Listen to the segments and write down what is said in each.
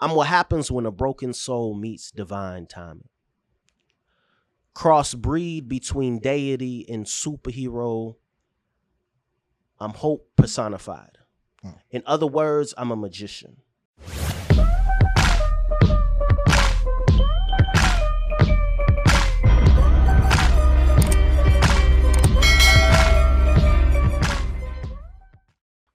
I'm what happens when a broken soul meets divine timing. Crossbreed between deity and superhero. I'm hope personified. Hmm. In other words, I'm a magician.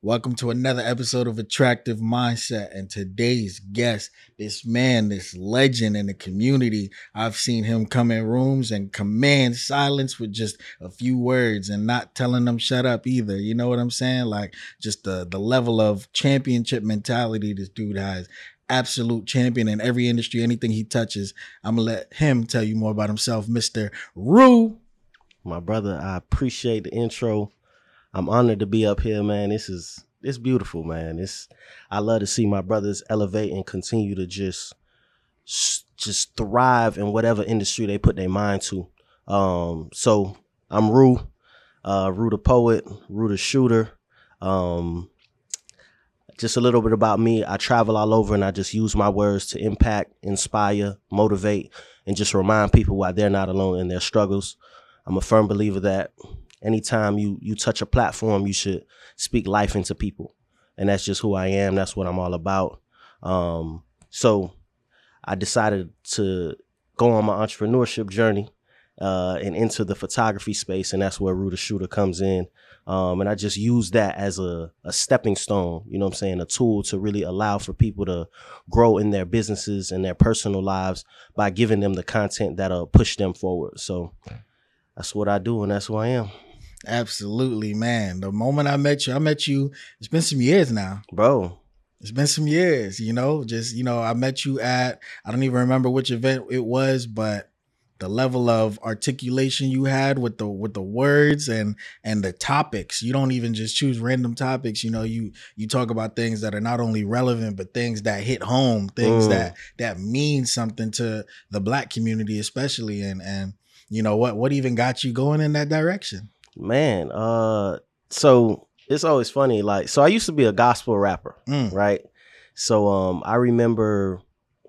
Welcome to another episode of Attractive Mindset. And today's guest, this man, this legend in the community, I've seen him come in rooms and command silence with just a few words and not telling them shut up either. You know what I'm saying? Like just the, the level of championship mentality this dude has. Absolute champion in every industry, anything he touches. I'm gonna let him tell you more about himself, Mr. Roo. My brother, I appreciate the intro. I'm honored to be up here, man. This is it's beautiful, man. It's I love to see my brothers elevate and continue to just just thrive in whatever industry they put their mind to. Um, so I'm Roo, uh, Roo the poet, Roo the shooter. Um, just a little bit about me. I travel all over and I just use my words to impact, inspire, motivate, and just remind people why they're not alone in their struggles. I'm a firm believer that anytime you you touch a platform, you should speak life into people, and that's just who I am. That's what I'm all about. Um, so I decided to go on my entrepreneurship journey uh, and into the photography space, and that's where Roo the Shooter comes in. Um, and I just use that as a, a stepping stone, you know what I'm saying, a tool to really allow for people to grow in their businesses and their personal lives by giving them the content that'll push them forward. So that's what I do, and that's who I am. Absolutely, man. The moment I met you, I met you, it's been some years now. Bro, It's been some years, you know, just, you know, I met you at, I don't even remember which event it was, but the level of articulation you had with the with the words and and the topics you don't even just choose random topics you know you you talk about things that are not only relevant but things that hit home things Mm. that that mean something to the black community especially and and you know what what even got you going in that direction man, uh, so it's always funny. Like, so I used to be a gospel rapper, Mm. right? So um, I remember,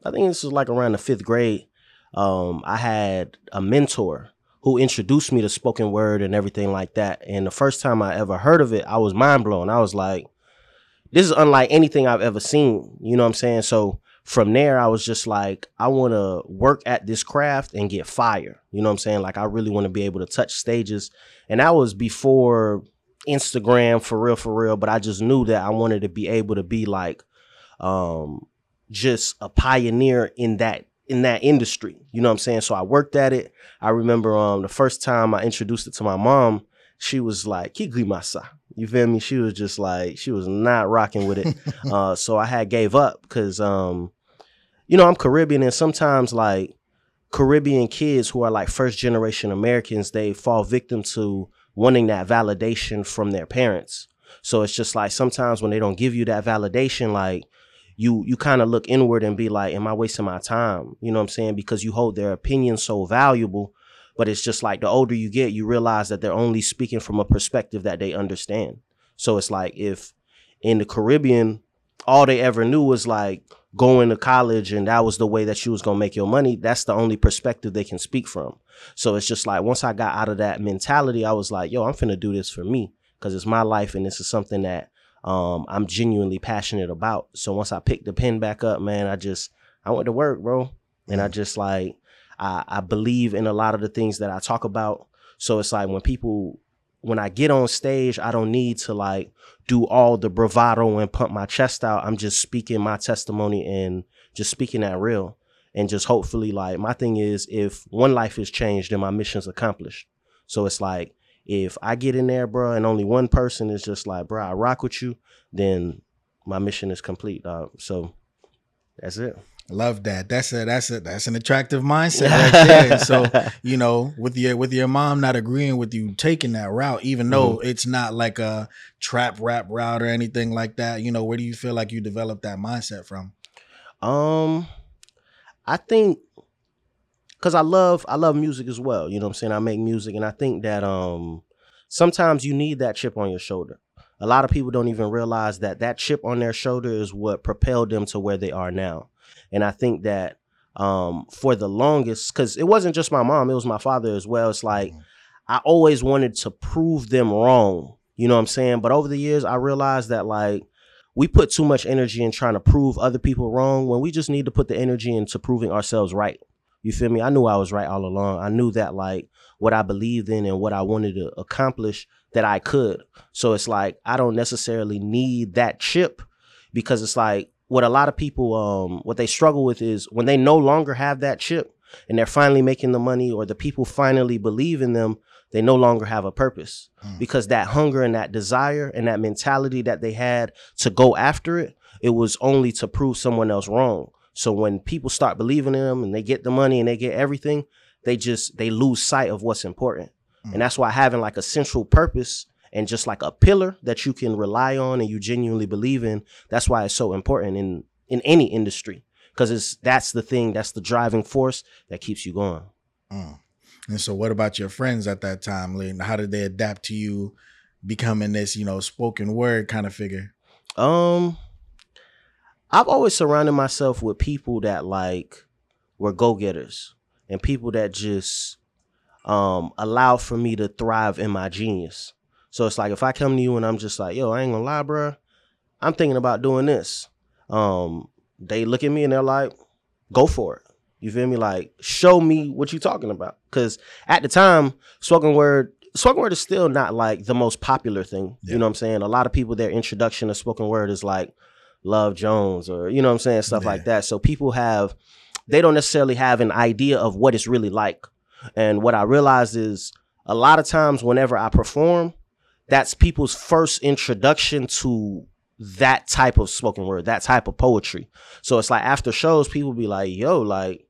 I think this was like around the fifth grade. Um, I had a mentor who introduced me to spoken word and everything like that. And the first time I ever heard of it, I was mind blown. I was like, this is unlike anything I've ever seen. You know what I'm saying? So from there, I was just like, I want to work at this craft and get fire. You know what I'm saying? Like, I really want to be able to touch stages. And that was before Instagram for real, for real. But I just knew that I wanted to be able to be like, um, just a pioneer in that in that industry. You know what I'm saying? So I worked at it. I remember um the first time I introduced it to my mom, she was like, Kigli masa. You feel me? She was just like, she was not rocking with it. uh so I had gave up because um, you know, I'm Caribbean and sometimes like Caribbean kids who are like first generation Americans, they fall victim to wanting that validation from their parents. So it's just like sometimes when they don't give you that validation, like you you kind of look inward and be like, Am I wasting my time? You know what I'm saying? Because you hold their opinion so valuable. But it's just like the older you get, you realize that they're only speaking from a perspective that they understand. So it's like if in the Caribbean, all they ever knew was like going to college and that was the way that you was gonna make your money. That's the only perspective they can speak from. So it's just like once I got out of that mentality, I was like, yo, I'm finna do this for me because it's my life and this is something that um, I'm genuinely passionate about. So once I picked the pen back up, man, I just I went to work, bro, and I just like I, I believe in a lot of the things that I talk about. So it's like when people when I get on stage, I don't need to like do all the bravado and pump my chest out. I'm just speaking my testimony and just speaking that real. And just hopefully like my thing is if one life is changed, then my mission's accomplished. So it's like if I get in there, bro, and only one person is just like, bro, I rock with you, then my mission is complete. Dog. So that's it. Love that. That's a that's a that's an attractive mindset right there. And so you know, with your with your mom not agreeing with you taking that route, even though it's not like a trap rap route or anything like that, you know, where do you feel like you developed that mindset from? Um, I think because I love I love music as well. You know what I'm saying? I make music, and I think that um sometimes you need that chip on your shoulder. a lot of people don't even realize that that chip on their shoulder is what propelled them to where they are now. And I think that um, for the longest, because it wasn't just my mom, it was my father as well. It's like I always wanted to prove them wrong. You know what I'm saying? But over the years, I realized that like we put too much energy in trying to prove other people wrong when we just need to put the energy into proving ourselves right. You feel me? I knew I was right all along. I knew that like what I believed in and what I wanted to accomplish that I could. So it's like I don't necessarily need that chip because it's like what a lot of people um what they struggle with is when they no longer have that chip and they're finally making the money or the people finally believe in them, they no longer have a purpose mm. because that hunger and that desire and that mentality that they had to go after it, it was only to prove someone else wrong. So when people start believing in them and they get the money and they get everything, they just they lose sight of what's important. Mm. And that's why having like a central purpose and just like a pillar that you can rely on and you genuinely believe in, that's why it's so important in in any industry because it's that's the thing that's the driving force that keeps you going. Mm. And so, what about your friends at that time, Lynn? How did they adapt to you becoming this, you know, spoken word kind of figure? Um, I've always surrounded myself with people that like were go getters and people that just um allow for me to thrive in my genius. So it's like if I come to you and I'm just like, yo, I ain't gonna lie, bro, I'm thinking about doing this. Um, they look at me and they're like, go for it. You feel me? Like, show me what you're talking about. Because at the time, spoken word, spoken word is still not like the most popular thing. Yeah. You know what I'm saying? A lot of people, their introduction to spoken word is like Love Jones or, you know what I'm saying? Stuff yeah. like that. So people have, they don't necessarily have an idea of what it's really like. And what I realized is a lot of times whenever I perform, that's people's first introduction to that type of spoken word, that type of poetry. So it's like after shows, people be like, yo, like,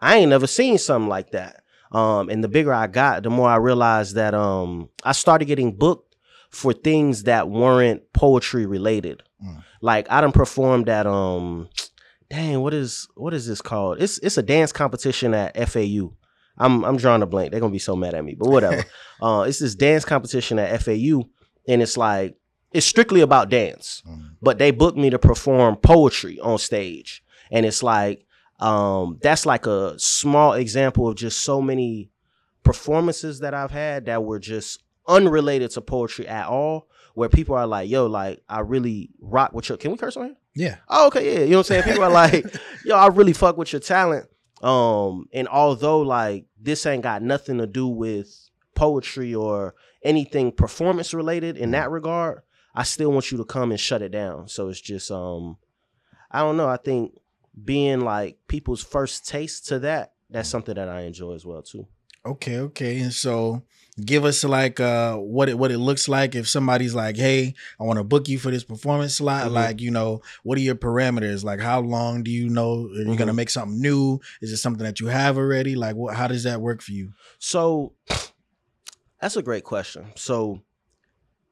I ain't never seen something like that. Um, and the bigger I got, the more I realized that um, I started getting booked for things that weren't poetry related. Mm. Like I done performed at um, dang, what is what is this called? It's it's a dance competition at FAU. I'm I'm drawing a blank. They're gonna be so mad at me, but whatever. uh, it's this dance competition at FAU, and it's like it's strictly about dance. Mm. But they booked me to perform poetry on stage, and it's like um, that's like a small example of just so many performances that I've had that were just unrelated to poetry at all, where people are like, yo, like, I really rock with your can we curse on here? Yeah. Oh, okay, yeah. You know what I'm saying? People are like, yo, I really fuck with your talent. Um, and although like this ain't got nothing to do with poetry or anything performance related in that regard, I still want you to come and shut it down. So it's just um I don't know, I think being like people's first taste to that, that's mm. something that I enjoy as well too. Okay, okay. And so give us like uh what it what it looks like if somebody's like, "Hey, I want to book you for this performance slot." Mm-hmm. Like, you know, what are your parameters? Like how long do you know are you mm-hmm. going to make something new? Is it something that you have already? Like what how does that work for you? So that's a great question. So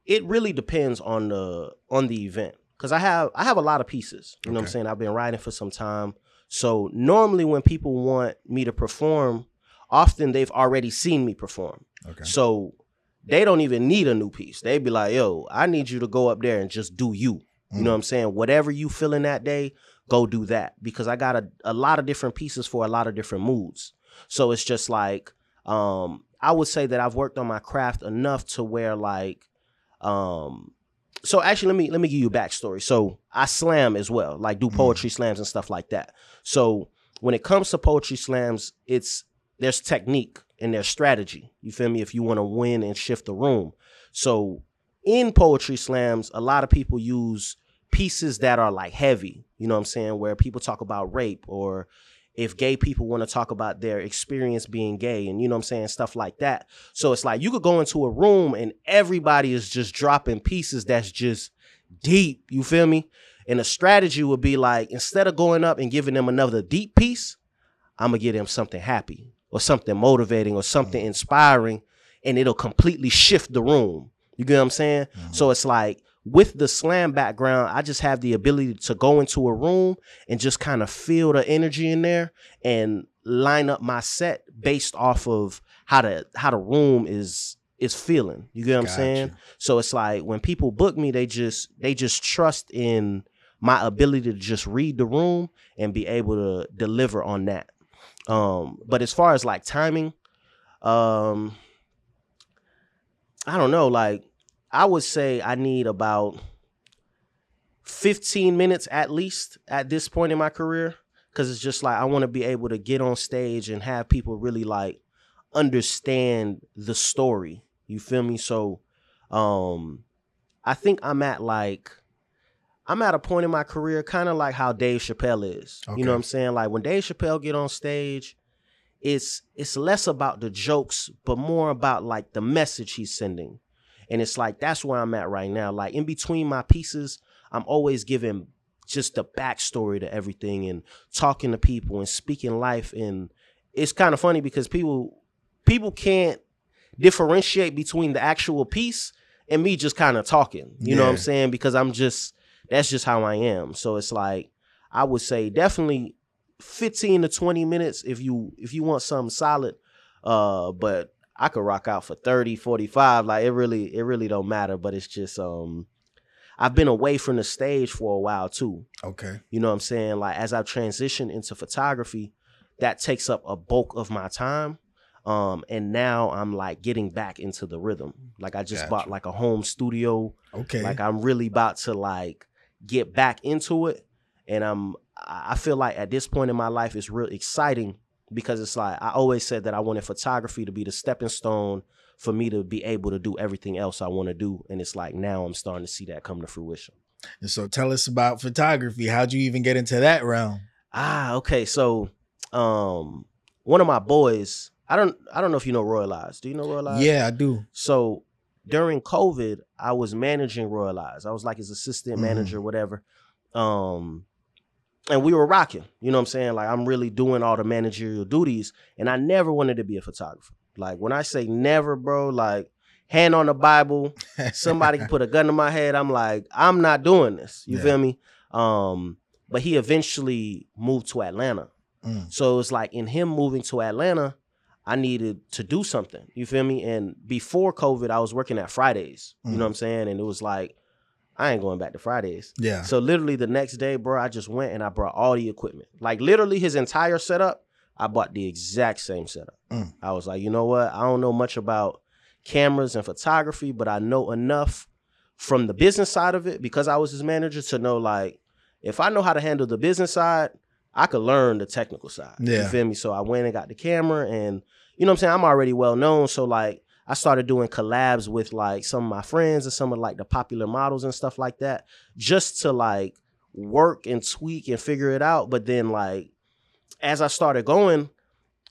it really depends on the on the event because I have I have a lot of pieces. You okay. know what I'm saying? I've been writing for some time. So normally when people want me to perform, often they've already seen me perform. Okay. So they don't even need a new piece. They'd be like, yo, I need you to go up there and just do you. Mm. You know mm. what I'm saying? Whatever you feeling that day, go do that. Because I got a, a lot of different pieces for a lot of different moods. So it's just like, um, I would say that I've worked on my craft enough to where like um so actually let me let me give you a backstory. So I slam as well, like do mm-hmm. poetry mm. slams and stuff like that. So when it comes to poetry slams, it's there's technique and there's strategy. You feel me? If you want to win and shift the room. So in poetry slams, a lot of people use pieces that are like heavy, you know what I'm saying, where people talk about rape or if gay people want to talk about their experience being gay and you know what I'm saying stuff like that. So it's like you could go into a room and everybody is just dropping pieces that's just deep, you feel me? And the strategy would be like instead of going up and giving them another deep piece, I'm to give them something happy or something motivating or something inspiring and it'll completely shift the room. You get what I'm saying? Mm-hmm. So it's like with the slam background, I just have the ability to go into a room and just kind of feel the energy in there and line up my set based off of how the how the room is is feeling. You get what I'm saying? you. So it's like when people book me, they just they just trust in my ability to just read the room and be able to deliver on that. Um, but as far as like timing, um, I don't know. Like I would say I need about 15 minutes at least at this point in my career because it's just like I want to be able to get on stage and have people really like understand the story. You feel me? So um I think I'm at like I'm at a point in my career kind of like how Dave Chappelle is. You know what I'm saying? Like when Dave Chappelle get on stage, it's it's less about the jokes but more about like the message he's sending. And it's like that's where I'm at right now. Like in between my pieces, I'm always giving just the backstory to everything and talking to people and speaking life. And it's kind of funny because people people can't differentiate between the actual piece and me just kind of talking. You know what I'm saying? Because I'm just that's just how I am. So it's like I would say definitely 15 to 20 minutes if you if you want something solid. Uh but I could rock out for 30, 45. Like it really it really don't matter, but it's just um I've been away from the stage for a while too. Okay. You know what I'm saying? Like as I've transitioned into photography, that takes up a bulk of my time. Um, and now I'm like getting back into the rhythm. Like I just Gotcha. bought like a home studio. Okay. Like I'm really about to like get back into it. And I'm I feel like at this point in my life it's real exciting because it's like I always said that I wanted photography to be the stepping stone for me to be able to do everything else I want to do. And it's like now I'm starting to see that come to fruition. and so tell us about photography. How'd you even get into that realm? Ah, okay. So, um, one of my boys, I don't, I don't know if you know Royal Eyes. Do you know Royal Eyes? yeah, I do. So during COVID, I was managing Royal Eyes. I was like his assistant Mhm. manager, whatever. Um, and we were rocking. You know what I'm saying? Like I'm really doing all the managerial duties, and I never wanted to be a photographer. Like when I say never, bro, like hand on the Bible, somebody put a gun to my head. I'm like, I'm not doing this. You Yeah. feel me? Um, but he eventually moved to Atlanta. Mm. So it's like in him moving to Atlanta, I needed to do something. You feel me? And before COVID, I was working at Fridays. You Mm. know what I'm saying? And it was like, I ain't going back to Fridays. Yeah. So literally the next day, bro, I just went and I brought all the equipment. Like literally his entire setup, I bought the exact same setup. Mm. I was like, you know what? I don't know much about cameras and photography, but I know enough from the business side of it because I was his manager to know like if I know how to handle the business side, I could learn the technical side. Yeah. You feel me? So I went and got the camera and you know what I'm saying? I'm already well known. So like I started doing collabs with like some of my friends and some of like the popular models and stuff like that, just to like work and tweak and figure it out. But then like as I started going,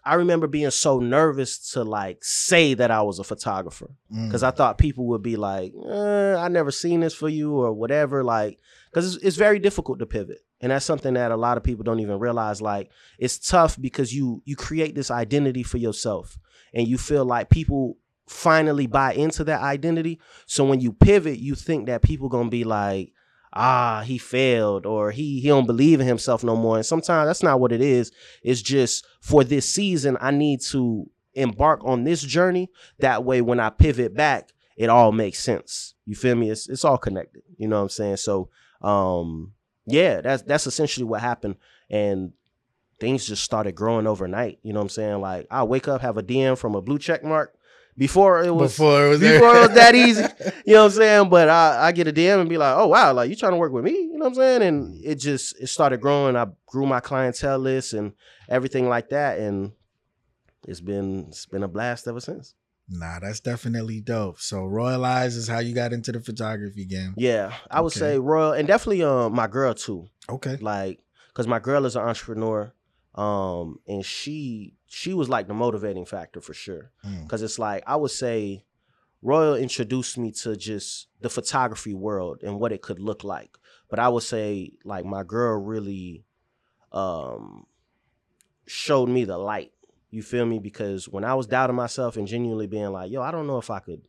I remember being so nervous to like say that I was a photographer Mm. because I thought people would be like, eh, "I never seen this for you" or whatever. Like, because it's, it's very difficult to pivot, and that's something that a lot of people don't even realize. Like, it's tough because you you create this identity for yourself, and you feel like people finally buy into that identity. So when you pivot, you think that people gonna be like, "Ah, he failed," or "He he don't believe in himself no more." And sometimes that's not what it is. It's just for this season, I need to embark on this journey that way, when I pivot back, it all makes sense. You feel me? It's it's all connected. You know what I'm saying? So, um, yeah, that's that's essentially what happened, and things just started growing overnight. You know what I'm saying? Like I wake up, have a DM from a blue check mark. Before it was before it was before it was that easy. you know what I'm saying? But I, I get a DM and be like, oh wow, like you trying to work with me? You know what I'm saying? And it just it started growing. I grew my clientele list and everything like that, and it's been it's been a blast ever since. Nah, that's definitely dope. So Royal Eyes is how you got into the photography game. Yeah, I would say Royal and definitely um my girl too. Okay. Like, cause my girl is an entrepreneur, um, and she she was like the motivating factor for sure. Mm. Cause it's like I would say Royal introduced me to just the photography world and what it could look like. But I would say like my girl really um showed me the light. You feel me? Because when I was doubting myself and genuinely being like, yo, I don't know if I could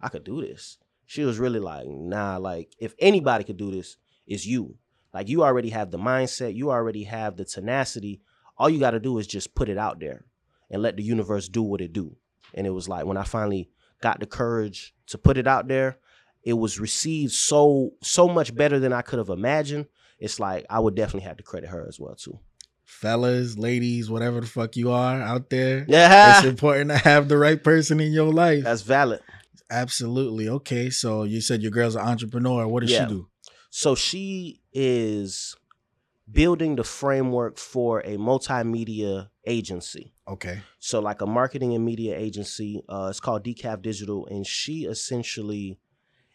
I could do this. She was really like, nah, like if anybody could do this, it's you. Like you already have the mindset, you already have the tenacity. All you got to do is just put it out there and let the universe do what it do. And it was like when I finally got the courage to put it out there. It was received so so much better than I could have imagined. It's like I would definitely have to credit her as well too. Fellas, ladies, whatever the fuck you are out there, Yeah, it's important to have the right person in your life. that's valid. Absolutely. Okay, so you said your girl's an entrepreneur. What does Yeah. she do? So she is building the framework for a multimedia agency. Okay. So like a marketing and media agency. Uh, it's called Decaf Digital, and she essentially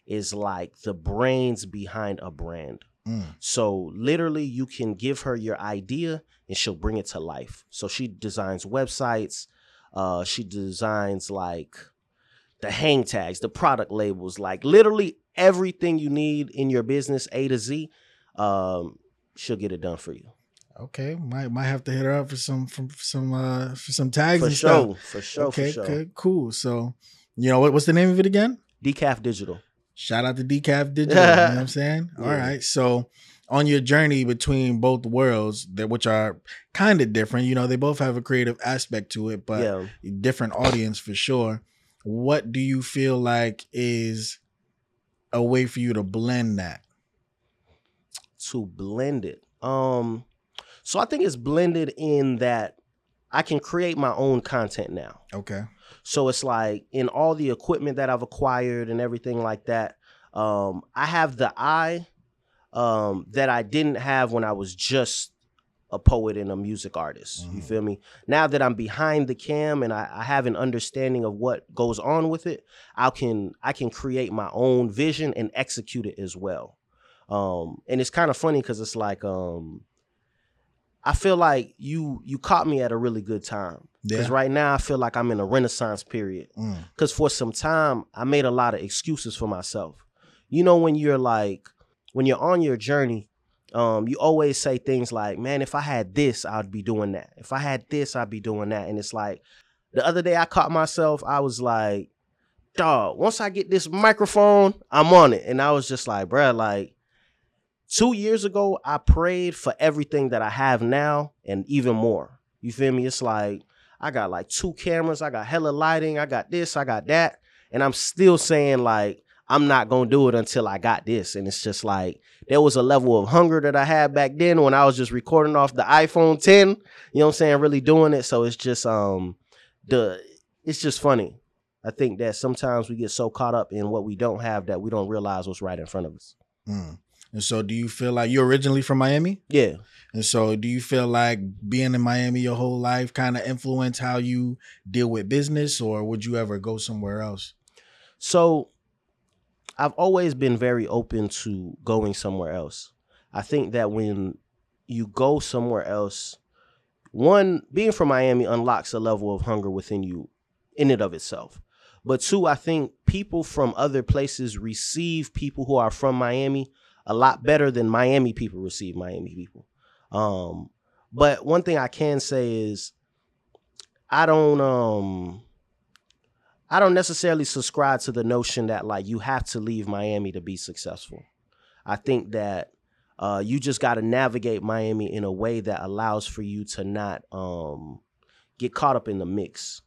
is like the brains behind a brand. Mm. So literally, you can give her your idea, and she'll bring it to life. So she designs websites. Uh, she designs like the hang tags, the product labels, like literally everything you need in your business, A to Z. Um, she'll get it done for you. Okay. Might might have to hit her up for some for some uh for some tags For and sure, stuff. for sure, okay, for sure. okay, cool. So, you know what? What's the name of it again? Decaf Digital. Shout out to Decaf Digital. you know what I'm saying? All Yeah. right. So, on your journey between both worlds, that which are kind of different, you know, they both have a creative aspect to it, but yeah. different audience for sure. What do you feel like is a way for you to blend that? to blend it. Um, so I think it's blended in that I can create my own content now. Okay. So it's like in all the equipment that I've acquired and everything like that, um, I have the eye um, that I didn't have when I was just a poet and a music artist. You Mhm. feel me? Now that I'm behind the cam and I, I have an understanding of what goes on with it, I can I can create my own vision and execute it as well. Um, and it's kind of funny because it's like um, I feel like you you caught me at a really good time because Yeah. right now I feel like I'm in a renaissance period Mm. because for some time I made a lot of excuses for myself. You know, when you're like, when you're on your journey, um, you always say things like, man, if I had this, I'd be doing that. If I had this, I'd be doing that. And it's like, the other day I caught myself, I was like, dog, once I get this microphone, I'm on it. And I was just like, bruh, like, two years ago, I prayed for everything that I have now and even more. You feel me? It's like, I got like two cameras, I got hella lighting, I got this, I got that. And I'm still saying, like, I'm not gonna do it until I got this. And it's just like there was a level of hunger that I had back then when I was just recording off the iPhone 10, you know what I'm saying, really doing it. So it's just um the it's just funny. I think that sometimes we get so caught up in what we don't have that we don't realize what's right in front of us. Mm. And so, do you feel like you're originally from Miami? Yeah. And so, do you feel like being in Miami your whole life kind of influenced how you deal with business, or would you ever go somewhere else? So I've always been very open to going somewhere else. I think that when you go somewhere else, one, being from Miami unlocks a level of hunger within you in and of itself. But two, I think people from other places receive people who are from Miami a lot better than Miami people receive Miami people. Um, but one thing I can say is I don't um I don't necessarily subscribe to the notion that like you have to leave Miami to be successful. I think that uh, you just got to navigate Miami in a way that allows for you to not um, get caught up in the mix.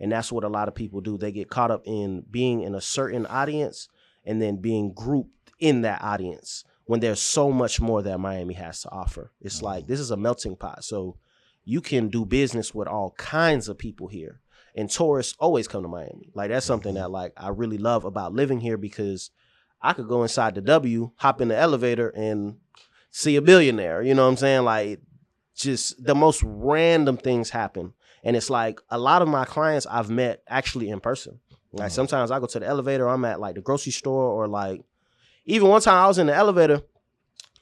And that's what a lot of people do. They get caught up in being in a certain audience and then being grouped in that audience when there's so much more that Miami has to offer. It's mm-hmm. like this is a melting pot. So you can do business with all kinds of people here and tourists always come to Miami. Like that's something mm-hmm. that like I really love about living here because I could go inside the W, hop in the elevator, and see a billionaire. You know what I'm saying? Like just the most random things happen. And it's like a lot of my clients I've met actually in person. Like Mhm. sometimes I go to the elevator, I'm at like the grocery store or like even one time I was in the elevator,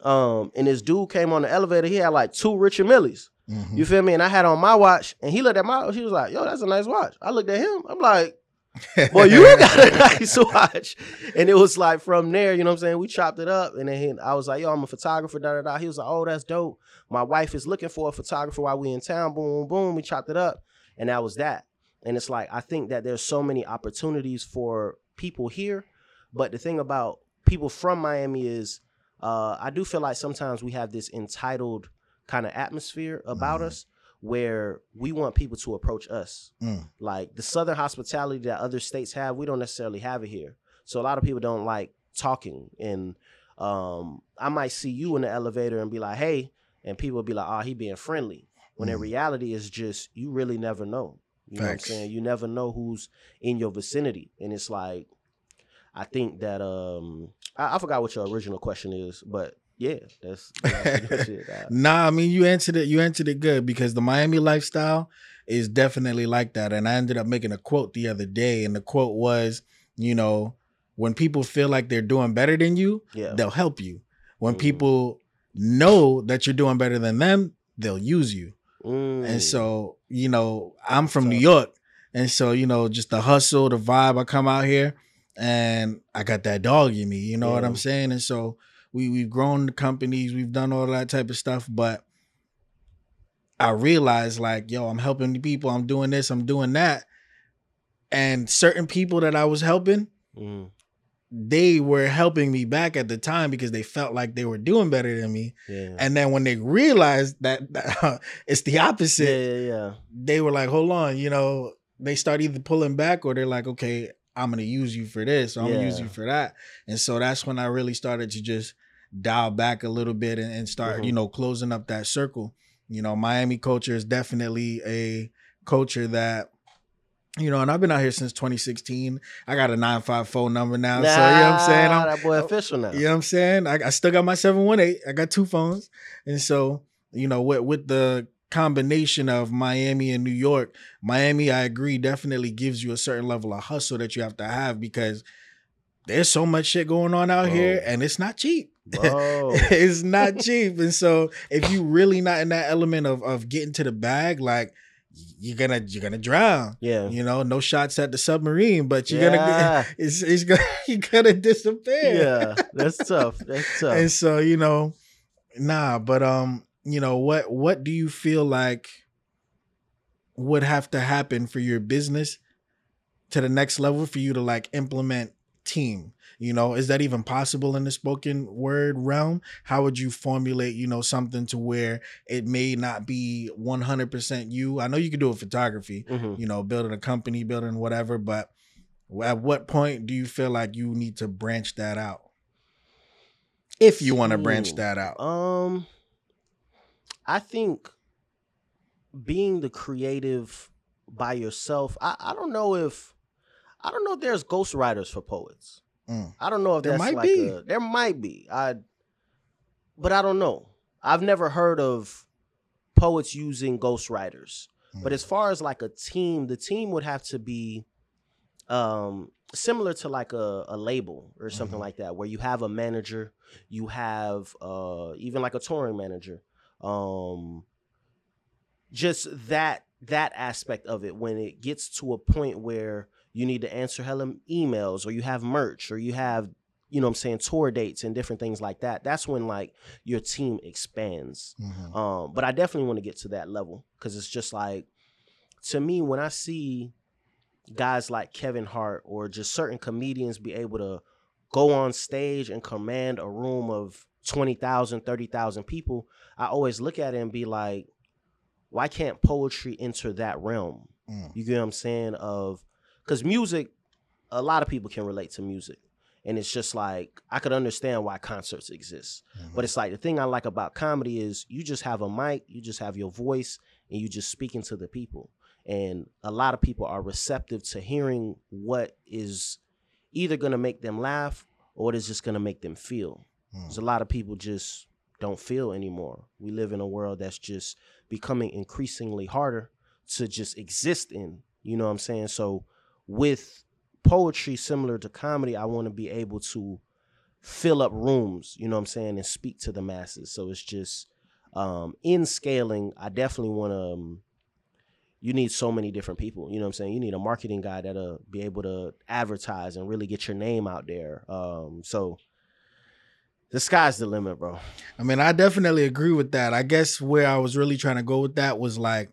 um, and this dude came on the elevator, he had like two Richard Milles. Mhm. You feel me? And I had on my watch, and he looked at my. He was like, "Yo, that's a nice watch." I looked at him. I'm like, "Well, you got a nice watch." And it was like from there, you know what I'm saying? We chopped it up, and then he, I was like, "Yo, I'm a photographer." Da da da. He was like, "Oh, that's dope." My wife is looking for a photographer while we in town. Boom, boom, boom. We chopped it up, and that was that. And it's like I think that there's so many opportunities for people here, but the thing about people from Miami is, uh, I do feel like sometimes we have this entitled kind of atmosphere about Mhm. us where we want people to approach us. Mm. Like the southern hospitality that other states have, we don't necessarily have it here. So a lot of people don't like talking and um I might see you in the elevator and be like, "Hey," and people be like, "Oh, he being friendly." When in Mm. reality is just you really never know. You know what I'm saying? You never know who's in your vicinity. And it's like I think that um I, I forgot what your original question is, but yeah, that's, that's it. Nah, I mean you answered it. You answered it good because the Miami lifestyle is definitely like that. And I ended up making a quote the other day, and the quote was, you know, when people feel like they're doing better than you, yeah. they'll help you. When Mhm. people know that you're doing better than them, they'll use you. Mm. And so, you know, I'm from New York. And so, you know, just the hustle, the vibe, I come out here and I got that dog in me. You know what I'm saying? And so we we've grown the companies, we've done all that type of stuff, but I realized like, yo, I'm helping the people, I'm doing this, I'm doing that. And certain people that I was helping, Mm. They were helping me back at the time because they felt like they were doing better than me. Yeah. And then when they realized that, that it's the opposite, yeah, yeah, yeah. they were like, hold on, you know, they start either pulling back or they're like, okay, I'm gonna use you for this, or I'm gonna use you for that. And so that's when I really started to just dial back a little bit and, and start, Mhm. you know, closing up that circle. You know, Miami culture is definitely a culture that, you know, and I've been out here since 2016. I got a 955 phone number now. so you know what I'm saying? I'm, that boy official now. you know what I'm saying? I, I still got my 718. I got two phones. And so, you know, with with the combination of Miami and New York, Miami, I agree, definitely gives you a certain level of hustle that you have to have because there's so much shit going on out here and it's not cheap. It's not cheap. And so if you're really not in that element of of getting to the bag, like you're gonna you're gonna drown. yeah. You know, no shots at the submarine, but you're gonna Yeah. it's it's gonna you're gonna disappear. yeah, that's tough. That's tough. and so you know nah but um you know what what do you feel like would have to happen for your business to the next level for you to like implement team you know is that even possible in the spoken word realm how would you formulate you know something to where it may not be 100% you i know you could do a photography Mhm. you know building a company building whatever but at what point do you feel like you need to branch that out if you want to branch that out Um, I think being the creative by yourself. I, I don't know if I don't know if there's ghostwriters for poets. Mm. I don't know if There that's might like be. a there might be. I but I don't know. I've never heard of poets using ghostwriters. But Mm. as far as like a team, the team would have to be um similar to like a, a label or something Mhm. like that, where you have a manager, you have uh even like a touring manager. Um just that that aspect of it when it gets to a point where you need to answer hella emails or you have merch or you have you know what I'm saying tour dates and different things like that. That's when like your team expands. Mhm. Um, but I definitely want to get to that level because it's just like to me when I see guys like Kevin Hart or just certain comedians be able to go on stage and command a room of 20,000, 30,000 people, I always look at it and be like, why can't poetry enter that realm? Mm. You get what I'm saying? Of because music, a lot of people can relate to music. And it's just like I could understand why concerts exist. Mhm. But it's like the thing I like about comedy is you just have a mic, you just have your voice, and you just speaking to the people. And a lot of people are receptive to hearing what is either gonna make them laugh or what is just gonna make them feel. Mm. There's a lot of people just don't feel anymore. We live in a world that's just becoming increasingly harder to just exist in. You know what I'm saying? So with poetry similar to comedy, I want to be able to fill up rooms, you know what I'm saying, and speak to the masses. So it's just um in scaling, I definitely want to um, you need so many different people, you know what I'm saying? You need a marketing guy that'll be able to advertise and really get your name out there. Um so the sky's the limit, bro. I mean, I definitely agree with that. I guess where I was really trying to go with that was like,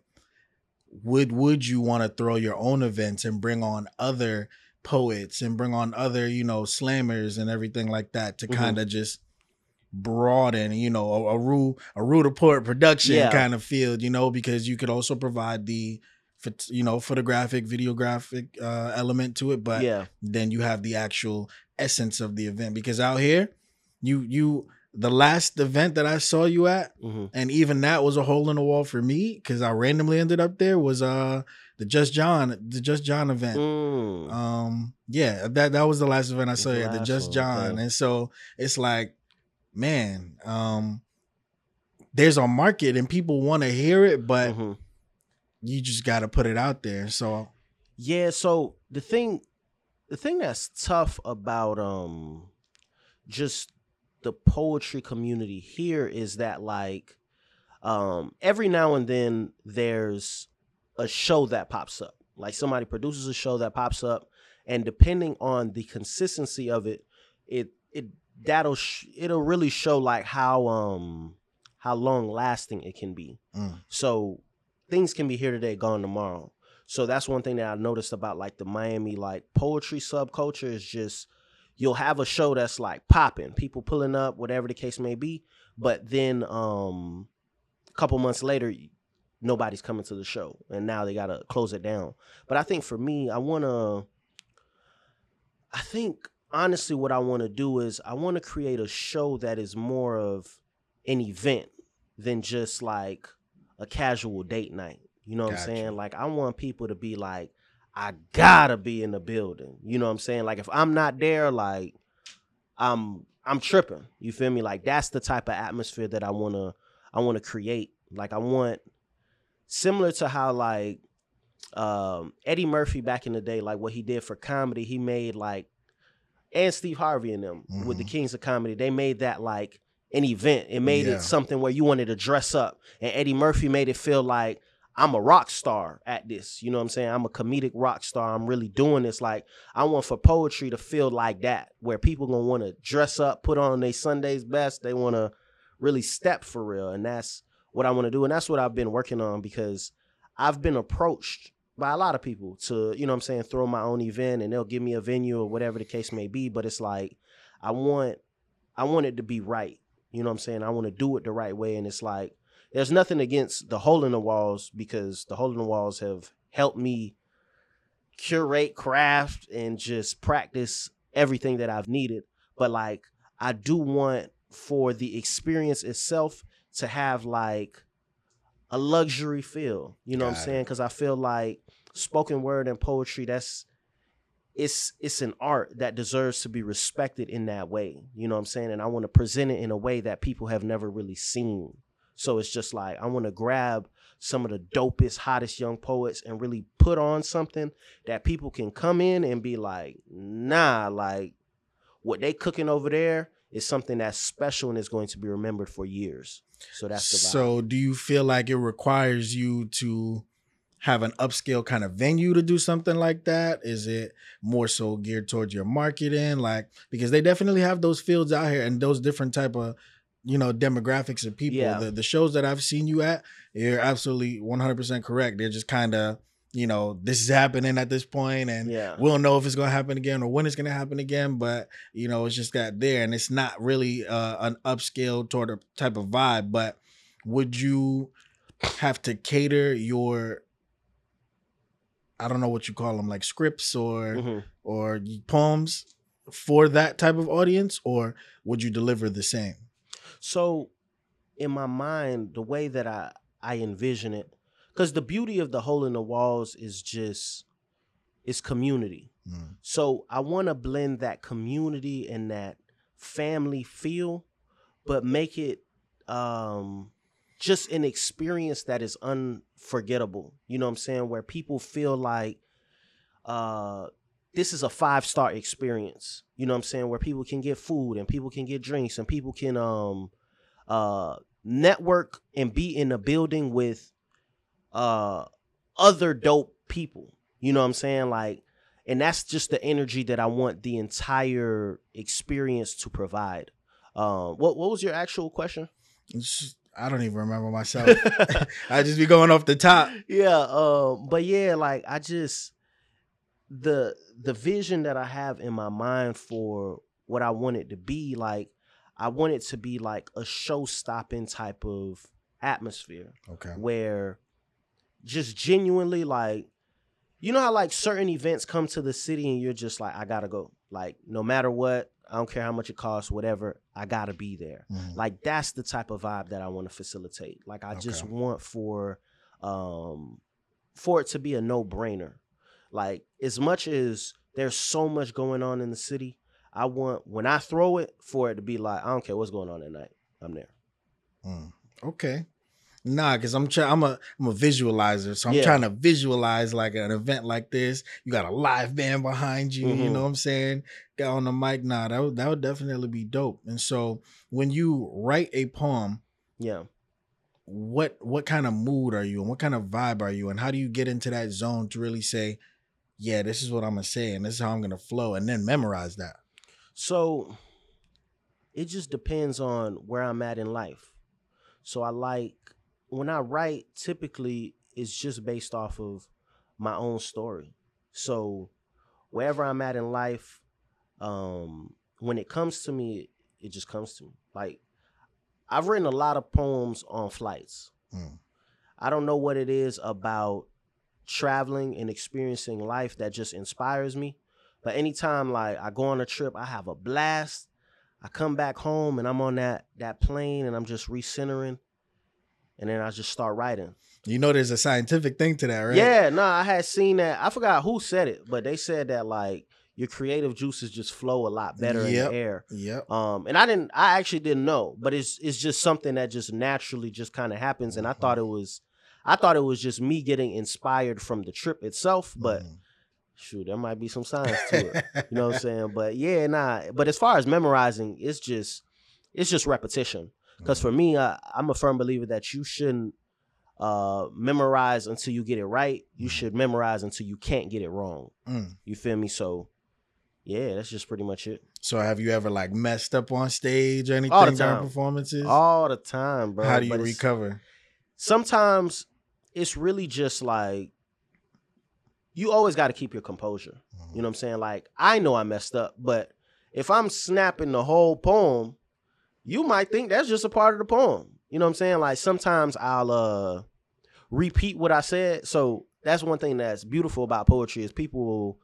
would would you want to throw your own events and bring on other poets and bring on other, you know, slammers and everything like that to Mhm. kind of just broaden, you know, a, a rule a rule report production Yeah. kind of field, you know, because you could also provide the you know photographic, videographic uh, element to it, but yeah, then you have the actual essence of the event. Because out here, you you the last event that I saw you at, hmm and even that was a hole in the wall for me because I randomly ended up there was uh the Just John the Just John event. Mm. Um yeah, that that was the last event I saw you at the Just John. okay. And so it's like, man, um there's a market and people want to hear it, but Mhm. you just got to put it out there. So Yeah, so the thing the thing that's tough about um just the poetry community here is that like um every now and then there's a show that pops up. Like somebody produces a show that pops up and depending on the consistency of it, it it that'll sh- it'll really show like how um how long lasting it can be. mm, So things can be here today, gone tomorrow. So that's one thing that I noticed about like the Miami like poetry subculture is just you'll have a show that's like popping, people pulling up, whatever the case may be, but then um a couple months later nobody's coming to the show and now they got to close it down. But I think for me, I want to I think honestly what I want to do is I want to create a show that is more of an event than just like a casual date night. You know what Gotcha. I'm saying? Like I want people to be like, I gotta be in the building. You know what I'm saying? Like if I'm not there, like I'm I'm tripping. You feel me? Like that's the type of atmosphere that I wanna I wanna create. Like I want similar to how like um Eddie Murphy back in the day, like what he did for comedy, he made like and Steve Harvey and them with the Mhm. Kings of Comedy, they made that like an event. It made Yeah. it something where you wanted to dress up. And Eddie Murphy made it feel like I'm a rock star at this. You know what I'm saying? I'm a comedic rock star. I'm really doing this. Like I want for poetry to feel like that, where people gonna want to dress up, put on their Sunday's best. They want to really step for real, and that's what I want to do. And that's what I've been working on because I've been approached by a lot of people to, you know what I'm saying, throw my own event and they'll give me a venue or whatever the case may be. But it's like I want I want it to be right. You know what I'm saying? I want to do it the right way. And it's like there's nothing against the hole in the walls because the hole in the walls have helped me curate craft and just practice everything that I've needed. But like I do want for the experience itself to have like a luxury feel. You know what I'm saying? Because I feel like spoken word and poetry, that's it's it's an art that deserves to be respected in that way. You know what I'm saying? And I want to present it in a way that people have never really seen. So it's just like I want to grab some of the dopest, hottest young poets and really put on something that people can come in and be like, nah, like what they cooking over there is something that's special and is going to be remembered for years. So that's the vibe. So, do you feel like it requires you to have an upscale kind of venue to do something like that? Is it more so geared towards your marketing? Like, because they definitely have those fields out here and those different type of, you know, demographics of people. Yeah. The, the shows that I've seen you at, you're absolutely 100% correct. They're just kind of, you know, this is happening at this point and yeah. we don't know if it's going to happen again or when it's going to happen again but you know it's just got there and it's not really uh, an upscale sort of type of vibe but would you have to cater your i don't know what you call them like scripts or Mhm. or poems for that type of audience or would you deliver the same So, in my mind, the way that I I envision it, because the beauty of the hole in the walls is just it's community. Mm. So I want to blend that community and that family feel, but make it um just an experience that is unforgettable. You know what I'm saying? Where people feel like uh this is a five star experience. You know what I'm saying? Where people can get food and people can get drinks and people can um uh network and be in a building with uh other dope people. You know what I'm saying? Like and that's just the energy that I want the entire experience to provide. Um what what was your actual question? It's i don't even remember myself i just be going off the top yeah um but yeah like i just the the vision that i have in my mind for what i want it to be like I want it to be like a show stopping type of atmosphere Okay. where just genuinely like you know how like certain events come to the city and you're just like I gotta go. Like no matter what I don't care how much it costs whatever I gotta be there. Mhm. like that's the type of vibe that I want to facilitate. Like I just want for um for it to be a no brainer like as much as there's so much going on in the city I want when I throw it for it to be like I don't care what's going on at night I'm there Mm. Okay. Nah, because I'm trying. I'm a I'm a visualizer, so I'm Yeah. trying to visualize like an event like this. You got a live band behind you. You Mhm. know what I'm saying? Got on the mic. Nah, that would that would definitely be dope. And so when you write a poem, yeah what what kind of mood are you and what kind of vibe are you and how do you get into that zone to really say, yeah, this is what I'm gonna say and this is how I'm gonna flow and then memorize that. So it just depends on where I'm at in life. So I like when I write, typically it's just based off of my own story. So wherever I'm at in life, um, when it comes to me, it just comes to me. Like I've written a lot of poems on flights. Mm. I don't know what it is about traveling and experiencing life that just inspires me. But anytime like I go on a trip, I have a blast. I come back home and I'm on that that plane and I'm just recentering. And then I just start writing. You know there's a scientific thing to that, right? Yeah, no, I had seen that. I forgot who said it, but they said that like your creative juices just flow a lot better in the air. Yep. Um, and I didn't, I actually didn't know, but it's it's just something that just naturally just kind of happens. And I thought it was, I thought it was just me getting inspired from the trip itself. But Mhm. shoot, there might be some science to it. You know what I'm saying? But yeah, nah. But as far as memorizing, it's just, it's just repetition. Because for me, I, I'm a firm believer that you shouldn't uh memorize until you get it right. You Mhm. should memorize until you can't get it wrong. Mm. You feel me? So yeah, that's just pretty much it. So have you ever like messed up on stage or anything All the during performances? All the time, bro. How do you But recover? sometimes it's really just like you always got to keep your composure. You know what I'm saying? Like I know I messed up, but if I'm snapping the whole poem, you might think that's just a part of the poem. You know what I'm saying? Like sometimes I'll uh repeat what I said. So that's one thing that's beautiful about poetry is people will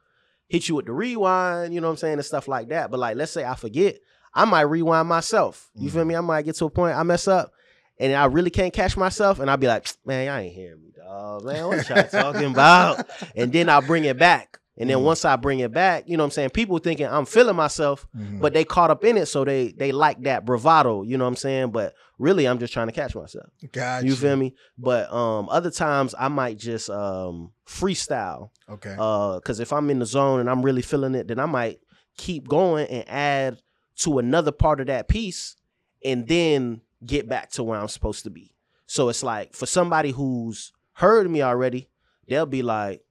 hit you with the rewind, you know what I'm saying, and stuff like that. But like let's say I forget, I might rewind myself. You feel Mhm. me? I might get to a point I mess up and I really can't catch myself, and I'll be like, man, y'all ain't hearing me, dog. Man, what y'all talking about? And then I'll bring it back. And then Mhm. once I bring it back, you know what I'm saying? People thinking I'm feeling myself, Mhm. but they caught up in it, so they they like that bravado, you know what I'm saying? But really I'm just trying to catch myself. Got You feel me? But um other times I might just um freestyle. Okay. Uh cuz if I'm in the zone and I'm really feeling it, then I might keep going and add to another part of that piece and then get back to where I'm supposed to be. So it's like for somebody who's heard me already, they'll be like,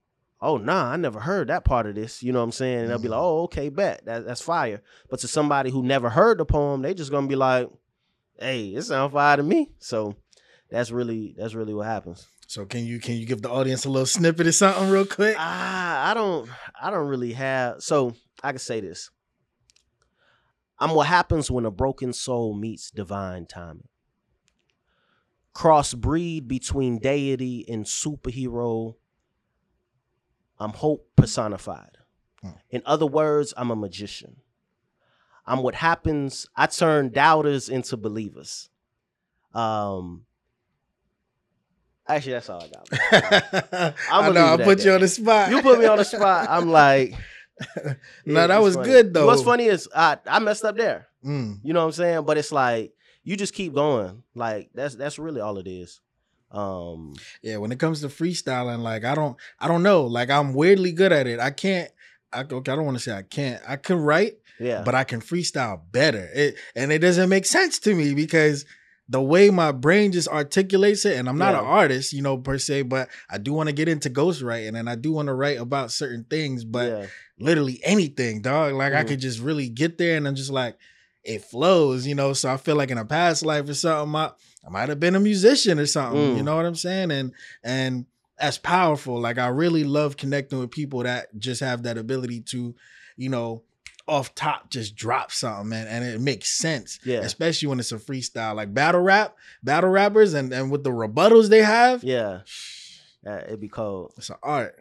"Oh, nah, I never heard that part of this." You know what I'm saying? And they'll be like, Mhm. "Oh, okay, bet that, that's fire." But to somebody who never heard the poem, they just gonna be like, "Hey, it sounds fire to me." So that's really that's really what happens. so can you can you give the audience a little snippet of something real quick? Ah, I don't I don't really have so I can say this. I'm what happens when a broken soul meets divine timing. Crossbreed between deity and superhero. I'm hope personified. Hmm. In other words, I'm a magician. I'm what happens, I turn doubters into believers. Um Actually, that's all I got. I I'ma know I put you on the spot. You put me on the spot. I'm like, no, that was funny. good though. What's funny is I I messed up there. Mm. You know what I'm saying? But it's like you just keep going. Like that's that's really all it is. Um, Yeah, when it comes to freestyling, like I don't, I don't know. Like I'm weirdly good at it. I can't. I okay. I don't want to say I can't. I can write, yeah, but I can freestyle better. It and it doesn't make sense to me because the way my brain just articulates it, and I'm not Yeah. an artist, you know, per se, but I do want to get into ghostwriting and I do want to write about certain things, but yeah, literally anything, dog. Like I Mhm. could just really get there and I'm just like, it flows, you know. So I feel like in a past life or something, I, I might have been a musician or something. Mm. You know what I'm saying? And and that's powerful. Like I really love connecting with people that just have that ability to, you know, off top just drop something, man, and it makes sense. Yeah. Especially when it's a freestyle. Like battle rap, battle rappers and, and with the rebuttals they have, Yeah. Uh, it'd be cold. it's an art.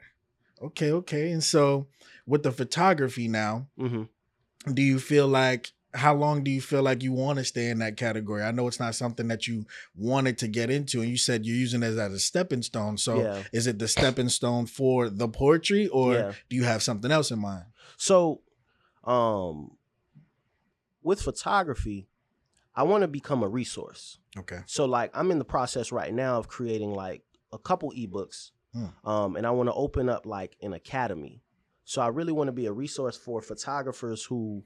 Okay, okay. And so with the photography now, hmm do you feel like how long do you feel like you want to stay in that category? I know it's not something that you wanted to get into, and you said you're using it as a stepping stone. So Yeah. is it the stepping stone for the poetry, or Yeah. do you have something else in mind? So, um, with photography, I want to become a resource. Okay. So, like, I'm in the process right now of creating like a couple ebooks, Hmm. um, and I want to open up like an academy. So, I really want to be a resource for photographers who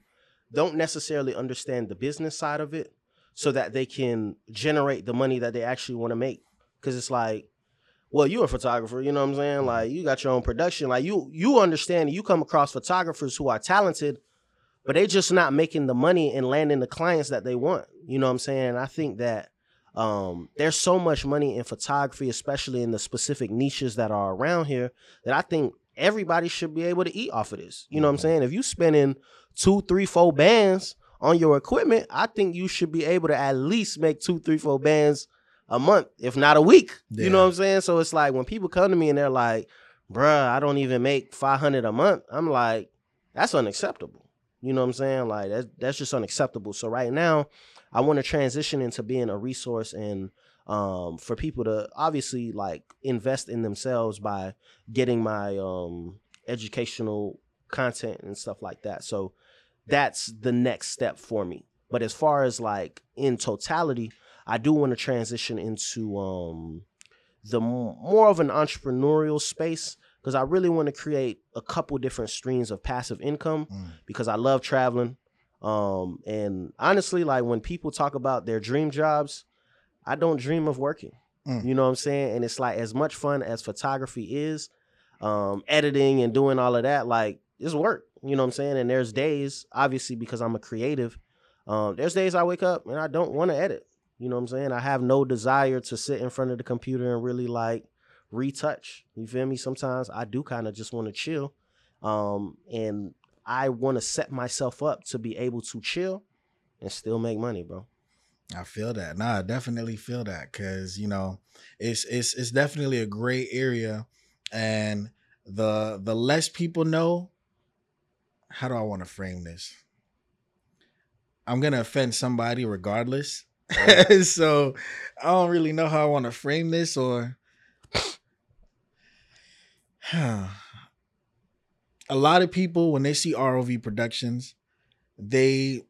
don't necessarily understand the business side of it, so that they can generate the money that they actually want to make. Because it's like, well, you're a photographer, you know what I'm saying? Like, you got your own production. Like, you you understand. You come across photographers who are talented, but they're just not making the money and landing the clients that they want. You know what I'm saying? I think that um, there's so much money in photography, especially in the specific niches that are around here, that I think everybody should be able to eat off of this. You know what I'm Mhm. saying? If you're spending two, three, four bands on your equipment, I think you should be able to at least make two, three, four bands a month, if not a week. You know what I'm saying? So it's like when people come to me and they're like, bruh, I don't even make 500 a month. I'm like, that's unacceptable. You know what I'm saying? Like that's that's just unacceptable. So right now, I want to transition into being a resource and um for people to obviously like invest in themselves by getting my um educational content and stuff like that. So that's the next step for me. But as far as like in totality, I do want to transition into um the more of an entrepreneurial space because I really want to create a couple different streams of passive income Mm. because I love traveling. Um, and honestly, like when people talk about their dream jobs, I don't dream of working. Mm. You know what I'm saying? And it's like as much fun as photography is, um, editing and doing all of that, like it's work. You know what I'm saying? And there's days, obviously, because I'm a creative, um, there's days I wake up and I don't want to edit. You know what I'm saying? I have no desire to sit in front of the computer and really like retouch. You feel me? Sometimes I do kind of just want to chill. Um, and I want to set myself up to be able to chill and still make money, bro. I feel that. Nah, I definitely feel that because you know, it's it's it's definitely a gray area, and the the less people know, how do I want to frame this? I'm gonna offend somebody regardless, so I don't really know how I want to frame this or. a lot of people when they see ROV productions, they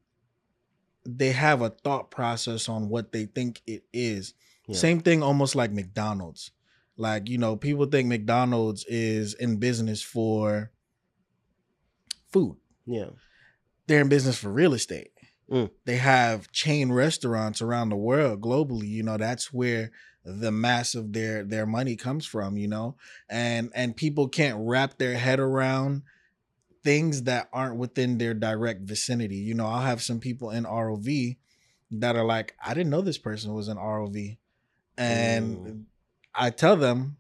they have a thought process on what they think it is. Yeah. Same thing almost like McDonald's. Like, you know, people think McDonald's is in business for food. Yeah. They're in business for real estate. Mm. They have chain restaurants around the world globally. You know, that's where the mass of their their money comes from, you know. And and people can't wrap their head around things that aren't within their direct vicinity. You know, I'll have some people in ROV that are like, I didn't know this person was in ROV. And Mm. I tell them,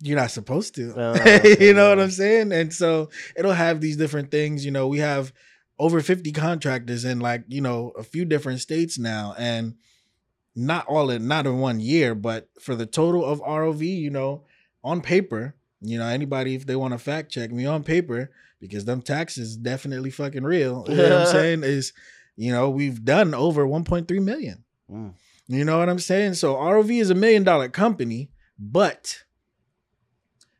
you're not supposed to. Uh, you know what. I'm saying? And so it'll have these different things. You know, we have over 50 contractors in like, you know, a few different states now. And not all in not in one year, but for the total of ROV, you know, on paper, you know, anybody if they want to fact check me on paper, because them taxes definitely fucking real. You know what I'm saying? Is you know, we've done over 1.3 million. Mm. You know what I'm saying? So ROV is a million dollar company, but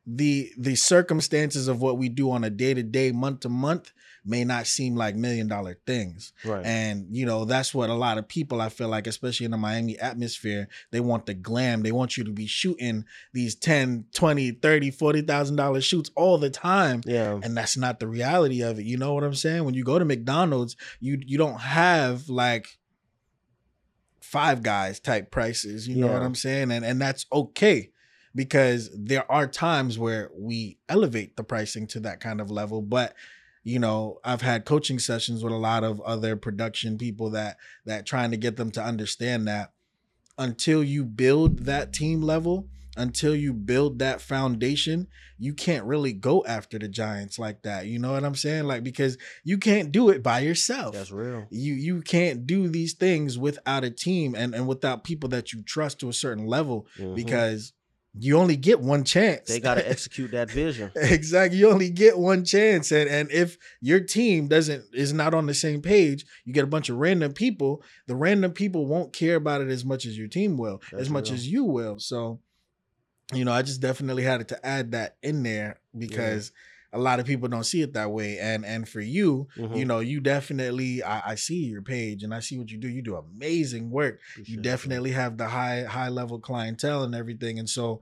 the the circumstances of what we do on a day to day, month to month may not seem like million dollar things. Right. And you know, that's what a lot of people I feel like, especially in the Miami atmosphere, they want the glam. They want you to be shooting these 10, 20, 30, 40,000 dollar shoots all the time. yeah. And that's not the reality of it. You know what I'm saying? When you go to McDonald's, you you don't have like five guys type prices. You know what I'm saying? And and that's okay because there are times where we elevate the pricing to that kind of level. But you know, I've had coaching sessions with a lot of other production people that that trying to get them to understand that until you build that team level until you build that foundation, you can't really go after the giants like that. You know what I'm saying? Like because you can't do it by yourself. That's real. You you can't do these things without a team and and without people that you trust to a certain level Mhm. because you only get one chance. they got to execute that vision. exactly. You only get one chance. And and if your team doesn't is not on the same page, you get a bunch of random people. The random people won't care about it as much as your team will, That's as much real. as you will. So, you know, I just definitely had to add that in there because a lot of people don't see it that way. And and for you, Mhm. you know, you definitely I, I see your page and I see what you do. You do amazing work Appreciate you it, definitely have the high high level clientele and everything and so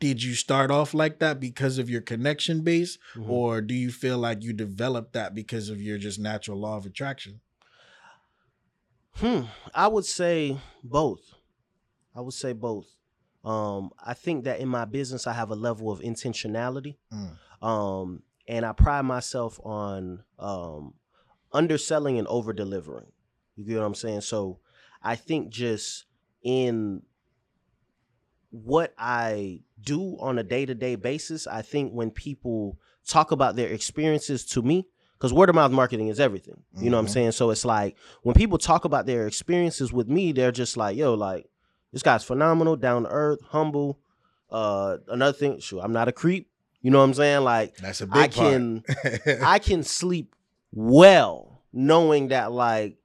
did you start off like that because of your connection base Mhm. or do you feel like you developed that because of your just natural law of attraction Hmm. I would say both. I would say both. Um, I think that in my business, I have a level of intentionality. Mm. Um, and I pride myself on um, underselling and over delivering. You get what I'm saying? So I think just in what I do on a day to day basis, I think when people talk about their experiences to me, because word of mouth marketing is everything. You know what I'm Mhm. saying? So it's like when people talk about their experiences with me, they're just like, yo, like, this guy's phenomenal, down to earth, humble. Uh, another thing, sure, I'm not a creep. You know what I'm saying? Like, that's a big I can. I can sleep well knowing that like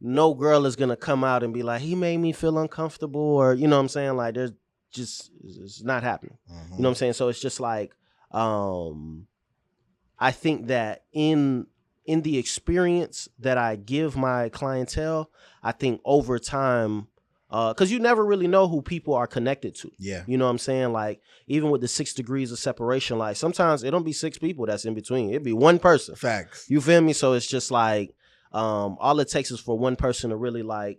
no girl is gonna come out and be like, he made me feel uncomfortable, or you know what I'm saying? Like there's just it's not happening. You know what I'm saying? So it's just like um I think that in in the experience that I give my clientele, I think over time, because you never really know who people are connected to. yeah You know what I'm saying? Like even with the six degrees of separation, like sometimes it don't be six people that's in between. It'd be one person. facts You feel me? So it's just like um all it takes is for one person to really like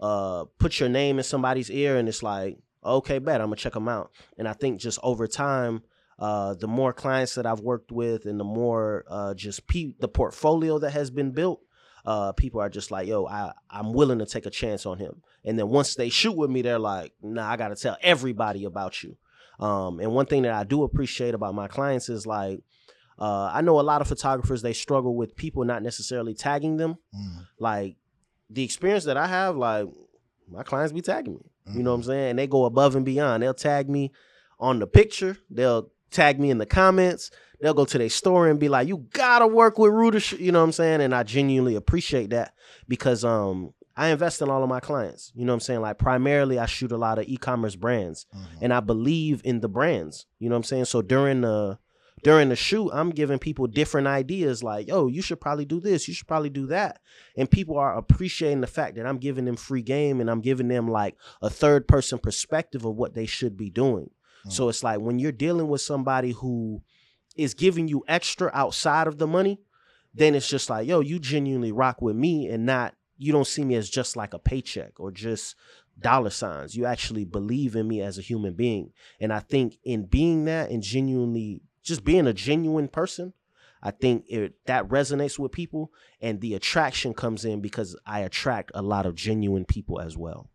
uh put your name in somebody's ear and it's like, okay, bet I'm gonna check them out. And I think just over time, uh the more clients that I've worked with and the more uh just pe- the portfolio that has been built, uh people are just like, yo, I, I'm willing to take a chance on him. And then once they shoot with me, they're like, nah, I gotta tell everybody about you. Um, and one thing that I do appreciate about my clients is like, uh, I know a lot of photographers they struggle with people not necessarily tagging them. Mm. Like the experience that I have, like my clients be tagging me. You know what I'm Mm-hmm. saying? And they go above and beyond. They'll tag me on the picture. They'll tag me in the comments. They'll go to their store and be like, "You gotta work with Roo the." Sh-" You know what I'm saying? And I genuinely appreciate that because um I invest in all of my clients. You know what I'm saying? Like primarily, I shoot a lot of e-commerce brands Mhm. and I believe in the brands. You know what I'm saying? So during the during the shoot, I'm giving people different ideas like, yo, you should probably do this, you should probably do that. And people are appreciating the fact that I'm giving them free game and I'm giving them like a third person perspective of what they should be doing. So it's like when you're dealing with somebody who is giving you extra outside of the money, then it's just like, yo, you genuinely rock with me and not you don't see me as just like a paycheck or just dollar signs. You actually believe in me as a human being. And I think in being that and genuinely just being a genuine person, I think it that resonates with people and the attraction comes in because I attract a lot of genuine people as well.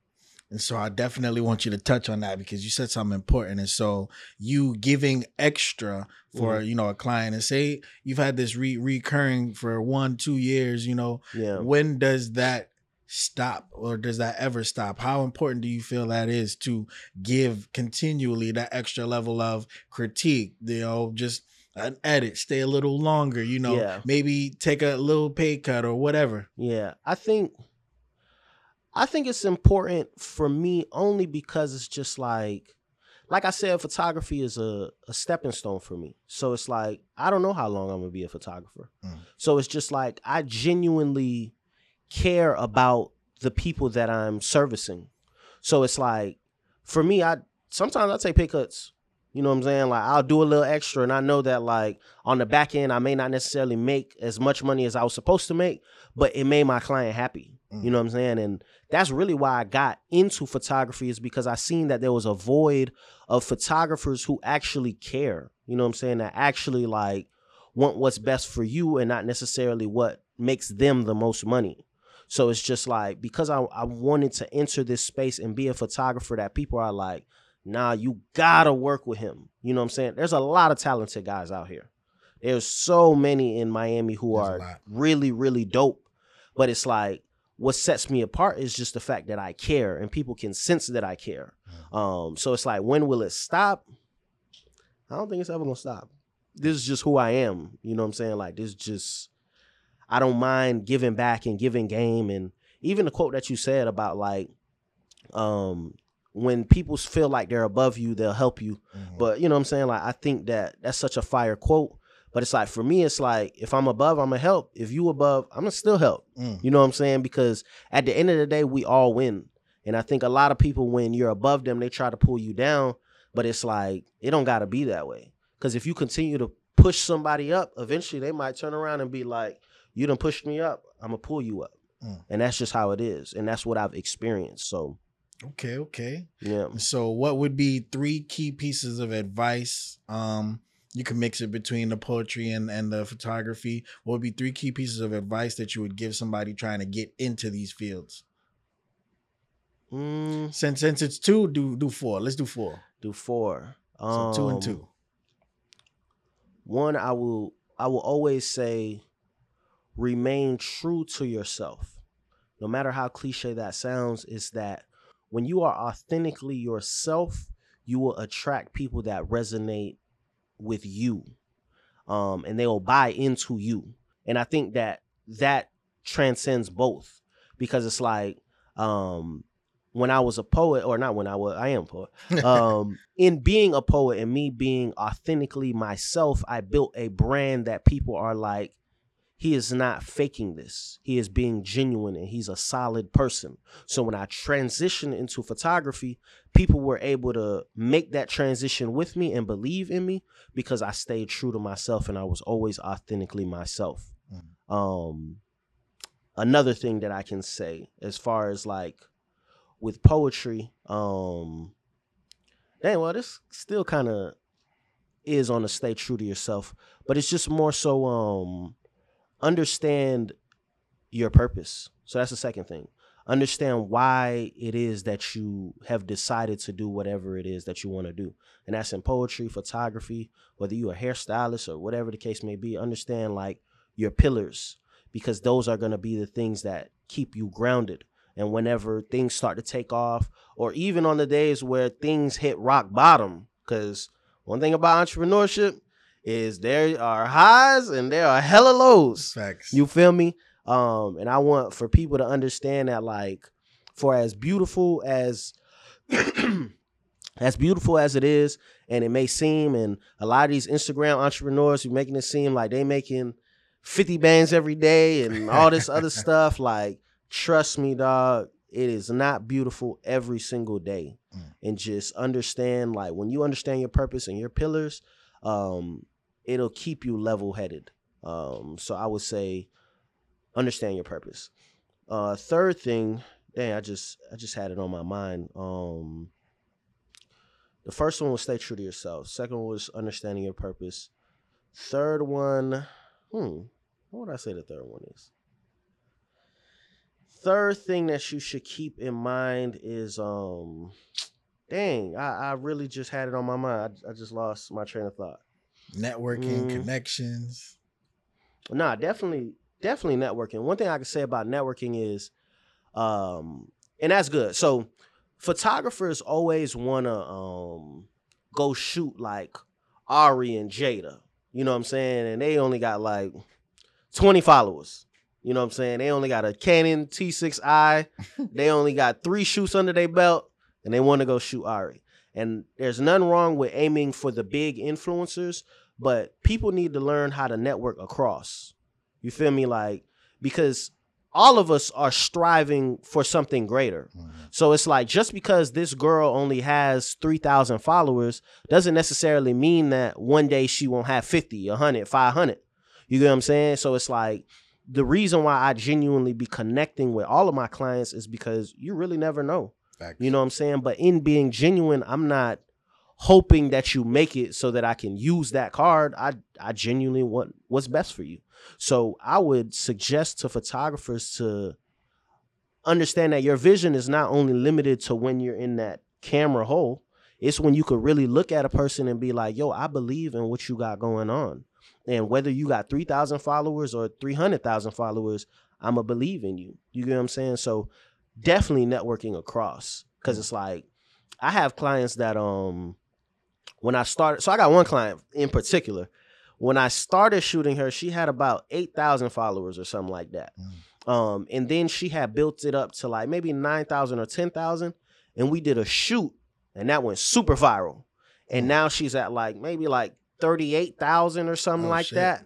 And so I definitely want you to touch on that because you said something important. And so you giving extra for, Mm-hmm. you know, a client and say you've had this re- recurring for one, two years, you know, Yeah. when does that stop or does that ever stop? How important do you feel that is to give continually that extra level of critique, you know, just an edit, stay a little longer, you know, Yeah. maybe take a little pay cut or whatever. Yeah, I think I think it's important for me only because it's just like like I said, photography is a, a stepping stone for me. So it's like I don't know how long I'm gonna be a photographer. Mm. So it's just like I genuinely care about the people that I'm servicing. So it's like for me, I sometimes I take pay cuts. You know what I'm saying? Like I'll do a little extra and I know that like on the back end I may not necessarily make as much money as I was supposed to make, but it made my client happy. Mm. You know what I'm saying? And that's really why I got into photography is because I seen that there was a void of photographers who actually care. You know what I'm saying? That actually like want what's best for you and not necessarily what makes them the most money. So it's just like because I, I wanted to enter this space and be a photographer that people are like, nah, you gotta work with him. You know what I'm saying? There's a lot of talented guys out here. There's so many in Miami who There's are really, really dope. But it's like what sets me apart is just the fact that I care and people can sense that I care. Mm. Um, so it's like, when will it stop? I don't think it's ever gonna stop. This is just who I am. You know what I'm saying? Like this just I don't mind giving back and giving game and even the quote that you said about like um when people feel like they're above you, they'll help you. Mhm. But you know what I'm saying? Like I think that that's such a fire quote. But it's like for me, it's like if I'm above, I'm gonna help. If you above, I'm gonna still help. Mm. You know what I'm saying? Because at the end of the day, we all win. And I think a lot of people, when you're above them, they try to pull you down. But it's like it don't gotta be that way. Because if you continue to push somebody up, eventually they might turn around and be like, "You done pushed me up. I'm gonna pull you up." Mm. And that's just how it is, and that's what I've experienced. So Okay, okay. yeah. So, what would be three key pieces of advice? Um, you can mix it between the poetry and, and the photography. What would be three key pieces of advice that you would give somebody trying to get into these fields? Mm, Since since it's two, do do four. Let's do four. do four. So two and Um, two. one i will i will always say remain true to yourself no matter how cliche that sounds is that when you are authentically yourself you will attract people that resonate with you um and they will buy into you. And i think that that transcends both because it's like um when i was a poet or not when i was i am a poet um in being a poet and me being authentically myself i built a brand that people are like he is not faking this. He is being genuine and he's a solid person. So when i transitioned into photography people were able to make that transition with me and believe in me because i stayed true to myself and i was always authentically myself. Mhm. um another thing that i can say as far as like with poetry um Dang, well, this still kind of is on the stay true to yourself, but it's just more so um understand your purpose. So that's the second thing. Understand why it is that you have decided to do whatever it is that you want to do. And that's in poetry, photography, whether you're a hairstylist or whatever the case may be. Understand like your pillars because those are going to be the things that keep you grounded. And whenever things start to take off, or even on the days where things hit rock bottom, because one thing about entrepreneurship is there are highs and there are hella lows. Facts. You feel me? Um, and I want for people to understand that, like, for as beautiful as as beautiful as it is, and it may seem, and a lot of these Instagram entrepreneurs who making it seem like they making 50 bands every day and all this other stuff, like, trust me, dog, it is not beautiful every single day. Mm. And just understand, like, when you understand your purpose and your pillars, um, it'll keep you level headed. Um, so I would say understand your purpose. Uh, third thing, dang, I just I just had it on my mind. Um, the first one was stay true to yourself. Second one was understanding your purpose. Third one, hmm, what would I say the third one is? Third thing that you should keep in mind is um, dang, I, I really just had it on my mind. I, I just lost my train of thought. Networking, Mm. connections. Nah, definitely, definitely networking. One thing I can say about networking is, um, and that's good. So, photographers always wanna um go shoot like Ari and Jada. You know what I'm saying? And they only got like 20 followers. You know what I'm saying? They only got a Canon T6i. they only got three shoots under their belt, and they want to go shoot Ari. And there's nothing wrong with aiming for the big influencers, but people need to learn how to network across. You feel me? Like, because all of us are striving for something greater. Mhm. So it's like just because this girl only has 3,000 followers doesn't necessarily mean that one day she won't have 50, 100, 500. You get what I'm saying? So it's like the reason why I genuinely be connecting with all of my clients is because you really never know. Facts. You know what I'm saying? But in being genuine, I'm not hoping that you make it so that I can use that card. I I genuinely want what's best for you. So I would suggest to photographers to understand that your vision is not only limited to when you're in that camera hole. It's when you could really look at a person and be like, yo, I believe in what you got going on. And whether you got 3,000 followers or 300,000 followers, I'm a believe in you. You get what I'm saying? So definitely networking across because it's like I have clients that um when I started. So I got one client in particular. When I started shooting her, she had about eight thousand followers or something like that. Mm. Um, and then she had built it up to like maybe nine thousand or ten thousand, and we did a shoot, and that went super viral. And Mm. now she's at like maybe like thirty eight thousand or something Oh, like shit. that.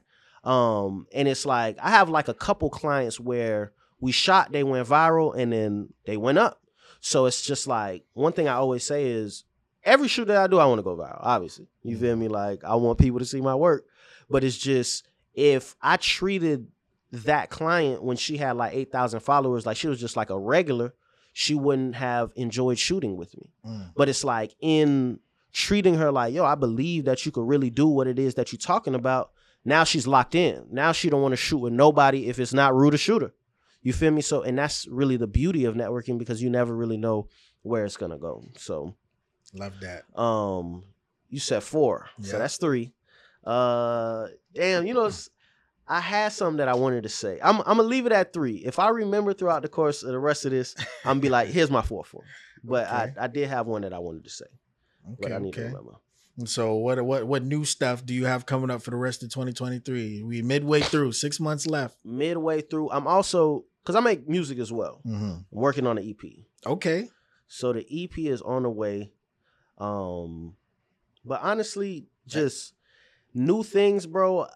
Um, and it's like I have like a couple clients where we shot, they went viral, and then they went up. So it's just like one thing I always say is every shoot that I do, I want to go viral. Obviously, you feel me? Like I want people to see my work, but it's just if I treated that client when she had like eight thousand followers, like she was just like a regular, she wouldn't have enjoyed shooting with me. Mm. But it's like in treating her like, yo, I believe that you could really do what it is that you're talking about. Now she's locked in. Now she don't want to shoot with nobody if it's not Roo the Shooter. You feel me? So, and that's really the beauty of networking because you never really know where it's gonna go. So, Love that. um, you said four, so Yeah. that's three. Uh, damn, you know, I had something that I wanted to say. I'm, I'm gonna leave it at three. If I remember throughout the course of the rest of this, I'm gonna be like, here's my fourth one. But Okay. I, I did have one that I wanted to say, but Okay, I need to okay. remember. So what what what new stuff do you have coming up for the rest of 2023? We midway through, six months left. Midway through, I'm also because I make music as well. hmm I'm working on an EP. Okay. So the EP is on the way. Um, but honestly, just new things, bro.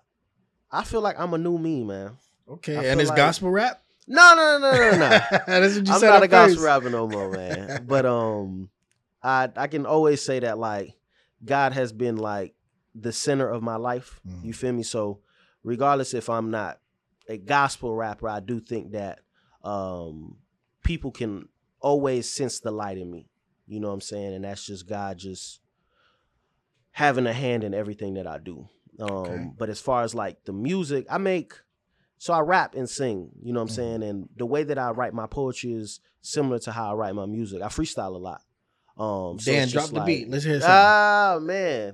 I feel like I'm a new me, man. Okay. I and it's like- gospel rap? No, no, no, no, no, no. That's what you I'm said. not a gospel rapper no more, man. But um, I I can always say that like God has been like the center of my life. Mhm. You feel me? So regardless if I'm not a gospel rapper, I do think that um people can always sense the light in me. You know what I'm saying? And that's just God just having a hand in everything that I do. Um Okay. but as far as like the music, I make so I rap and sing, you know what I'm Mhm. saying? And the way that I write my poetry is similar to how I write my music. I freestyle a lot. Um so Dan, drop just the beat. Let's hear something. Ah man.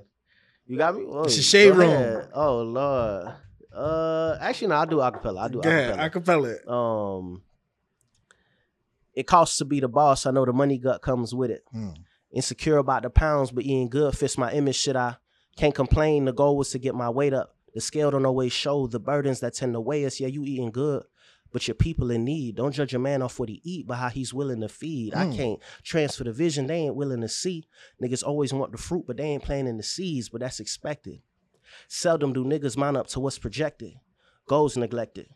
You got me? Oh, It's a shade room. ahead. Oh Lord. Uh actually no, I'll do acapella. I'll do acapella. Acapella. Um it costs to be the boss. I know the money gut comes with it. Hmm. Insecure about the pounds, but eating good fits my image. Shit, I can't complain. The goal was to get my weight up. The scale don't always show the burdens that tend to weigh us. Yeah, you eating good, but your people in need. Don't judge a man off what he eat, but how he's willing to feed. I Mm. can't transfer the vision they ain't willing to see. Niggas always want the fruit, but they ain't planting the seeds, but that's expected. Seldom do niggas mount up to what's projected. Goals neglected.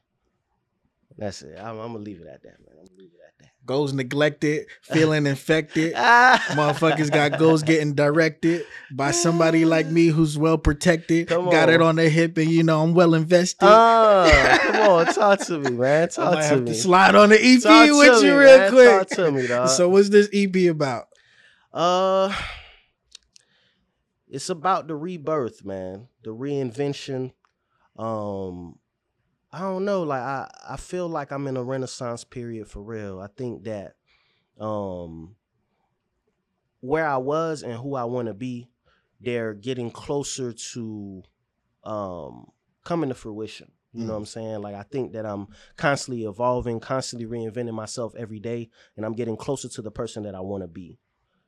That's it. I'm, I'm gonna leave it at that, man. I'm gonna leave it at that. Goals neglected, feeling infected. Ah, Motherfuckers got goals getting directed by somebody like me who's well protected. Got it on. the hip, and you know I'm well invested. Ah, come on, talk to me, man. I Talk might to have me. to slide on the EP Talk with you me, real man. quick. Talk to me, dog. So what's this EP about? Uh, it's about the rebirth, man. The reinvention. Um, I don't know. Like I, I feel like I'm in a renaissance period for real. I think that, um, where I was and who I want to be, they're getting closer to, um, coming to fruition. You know Mm. what I'm saying? Like I think that I'm constantly evolving, constantly reinventing myself every day, and I'm getting closer to the person that I want to be.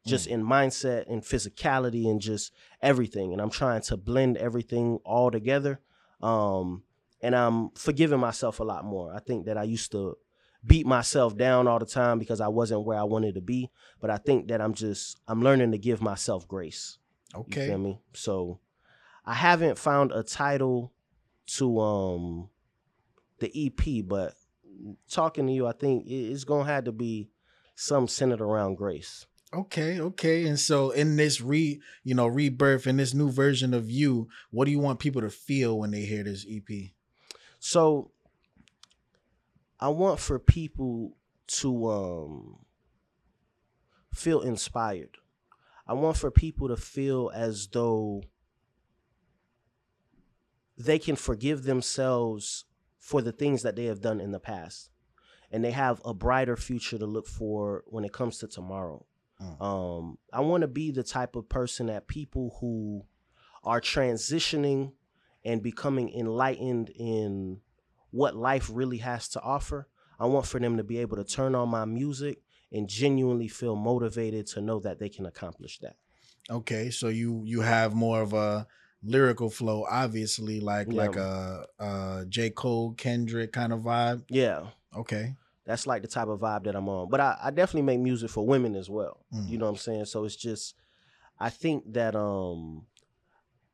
Just in mindset and physicality and just everything. And I'm trying to blend everything all together. Um, and I'm forgiving myself a lot more. I think that I used to beat myself down all the time because I wasn't where I wanted to be. But I think that I'm just I'm learning to give myself grace. You Okay. feel me? So I haven't found a title to um the EP, but talking to you, I think it's gonna have to be some centered around grace. Okay, okay. And so in this re, you know, rebirth in this new version of you, what do you want people to feel when they hear this EP? So I want for people to um feel inspired. I want for people to feel as though they can forgive themselves for the things that they have done in the past and they have a brighter future to look for when it comes to tomorrow. Mm. Um, I want to be the type of person that people who are transitioning and becoming enlightened in what life really has to offer. I want for them to be able to turn on my music and genuinely feel motivated to know that they can accomplish that. Okay, so you you have more of a lyrical flow, obviously, like Yeah. like a, a J Cole, Kendrick kind of vibe. Yeah, Okay, that's like the type of vibe that I'm on. But I, I definitely make music for women as well. Mm. You know what I'm saying? So it's just I think that um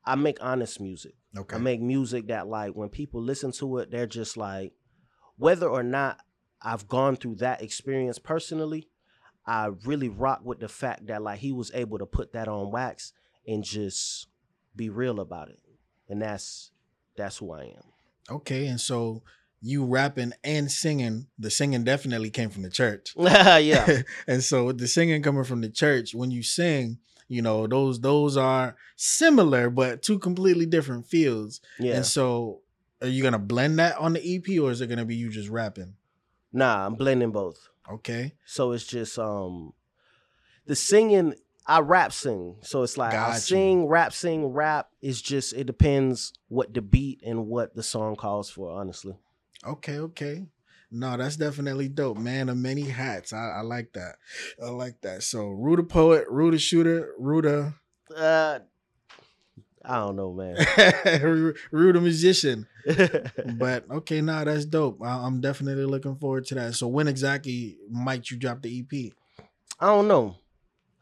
I make honest music. okay, I make music that like when people listen to it, they're just like, whether or not I've gone through that experience personally, I really rock with the fact that like he was able to put that on wax and just be real about it. And that's that's who I am. okay. And so you rapping and singing. The singing definitely came from the church. yeah. and so with the singing coming from the church, when you sing, you know those those are similar but two completely different fields. Yeah. And so, are you gonna blend that on the EP, or is it gonna be you just rapping? Nah, I'm blending both. Okay, So it's just um the singing I rap sing. So it's like I sing, rap, sing, rap. It's just it depends what the beat and what the song calls for, honestly. okay, okay. No, that's definitely dope, man. Of many hats, I, I like that. I like that. So, Roo the poet, Roo the shooter, Roo the, Uh I don't know, man. Roo the musician. But okay, nah, that's dope. I, I'm definitely looking forward to that. So, when exactly might you drop the EP? I don't know.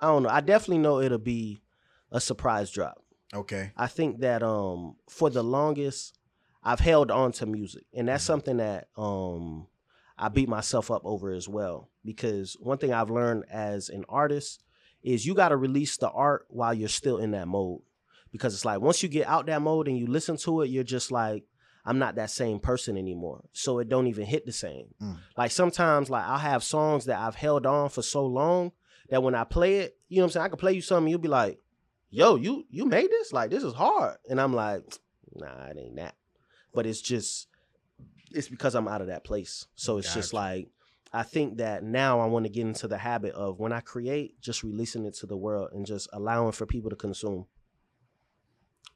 I don't know. I definitely know it'll be a surprise drop. Okay, I think that um for the longest I've held on to music. And that's something that um I beat myself up over as well. Because one thing I've learned as an artist is you gotta release the art while you're still in that mode. Because it's like once you get out that mode and you listen to it, you're just like, I'm not that same person anymore. So it don't even hit the same. Mm. Like sometimes like I'll have songs that I've held on for so long that when I play it, you know what I'm saying? I can play you something, you'll be like, yo, you you made this? Like this is hard. And I'm like, nah, it ain't that. But it's just it's because I'm out of that place. So it's just like I think that now I want to get into the habit of when I create, just releasing it to the world and just allowing for people to consume.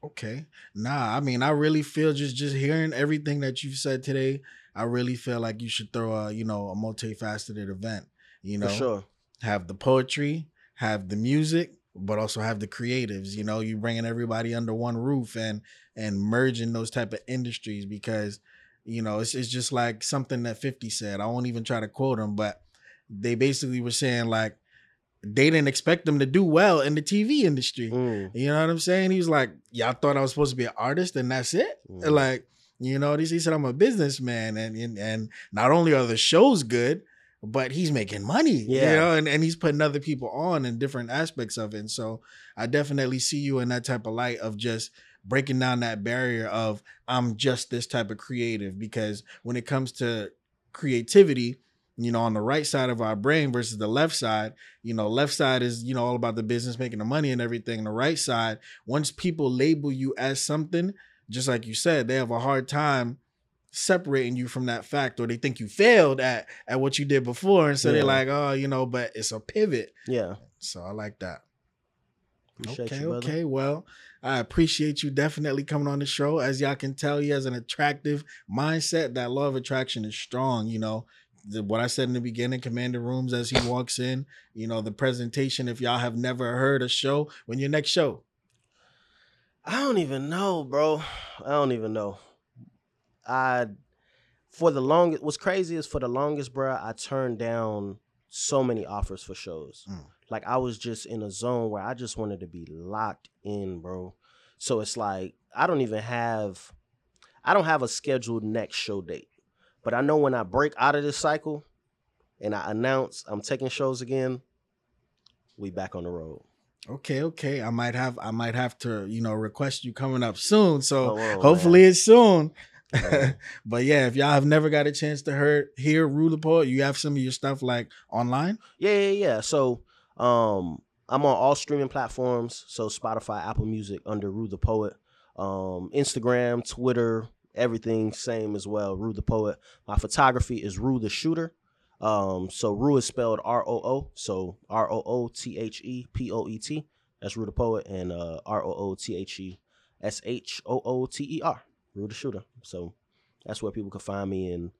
Okay. Nah, I mean, I really feel just just hearing everything that you've said today, I really feel like you should throw a, you know, a multifaceted event. You know, For sure. have the poetry, have the music, but also have the creatives. You know, you bringing everybody under one roof and and merging those type of industries because, you know, it's it's just like something that 50 said. I won't even try to quote him, but they basically were saying like they didn't expect them to do well in the TV industry. Mm, You know what I'm saying? He was like, Y'all thought I was supposed to be an artist and that's it? mm. Like, you know, he said I'm a businessman and and, and not only are the shows good, but he's making money. You Yeah. know, and, and he's putting other people on in different aspects of it. And so I definitely see you in that type of light of just breaking down that barrier of I'm just this type of creative because when it comes to creativity, you know, on the right side of our brain versus the left side, you know, left side is, you know, all about the business, making the money and everything. The right side, once people label you as something, just like you said, they have a hard time separating you from that fact or they think you failed at at what you did before and so Yeah. they're like oh you know but it's a pivot Yeah. so i like that Appreciate okay you, okay well i appreciate you definitely coming on the show as y'all can tell he has an attractive mindset that law of attraction is strong you know the, what i said in the beginning commander rooms as he walks in you know the presentation if y'all have never heard a show when your next show I don't even know, bro. I don't even know. I for the longest what's crazy is for the longest, bro, I turned down so many offers for shows. Mm. Like I was just in a zone where I just wanted to be locked in, bro. So it's like I don't even have I don't have a scheduled next show date. But I know when I break out of this cycle and I announce I'm taking shows again, we back on the road. Okay, okay. I might have I might have to, you know, request you coming up soon. So Oh, whoa, hopefully it's soon. Man. but yeah, if y'all have never got a chance to hear hear Poet, you have some of your stuff like online. Yeah, yeah, yeah. So um I'm on all streaming platforms. So Spotify, Apple Music under Roo the Poet. Um, Instagram, Twitter, everything same as well. Roo the Poet. My photography is Roo the Shooter. Um, so Roo is spelled R O O, so R O O T H E P O E T. That's Roo the Poet, and uh, R O O T H E S H O O T E R, Roo the Shooter. So that's where people can find me and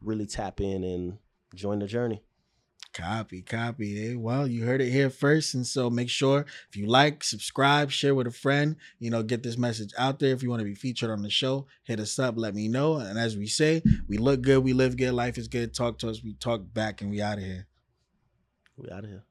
really tap in and join the journey. Copy, copy. Eh? Well, you heard it here first. And so make sure if you like, subscribe, share with a friend, you know, get this message out there. If you want to be featured on the show, hit us up, let me know. And as we say, we look good, we live good, life is good. Talk to us, we talk back, and we out of here. We out of here.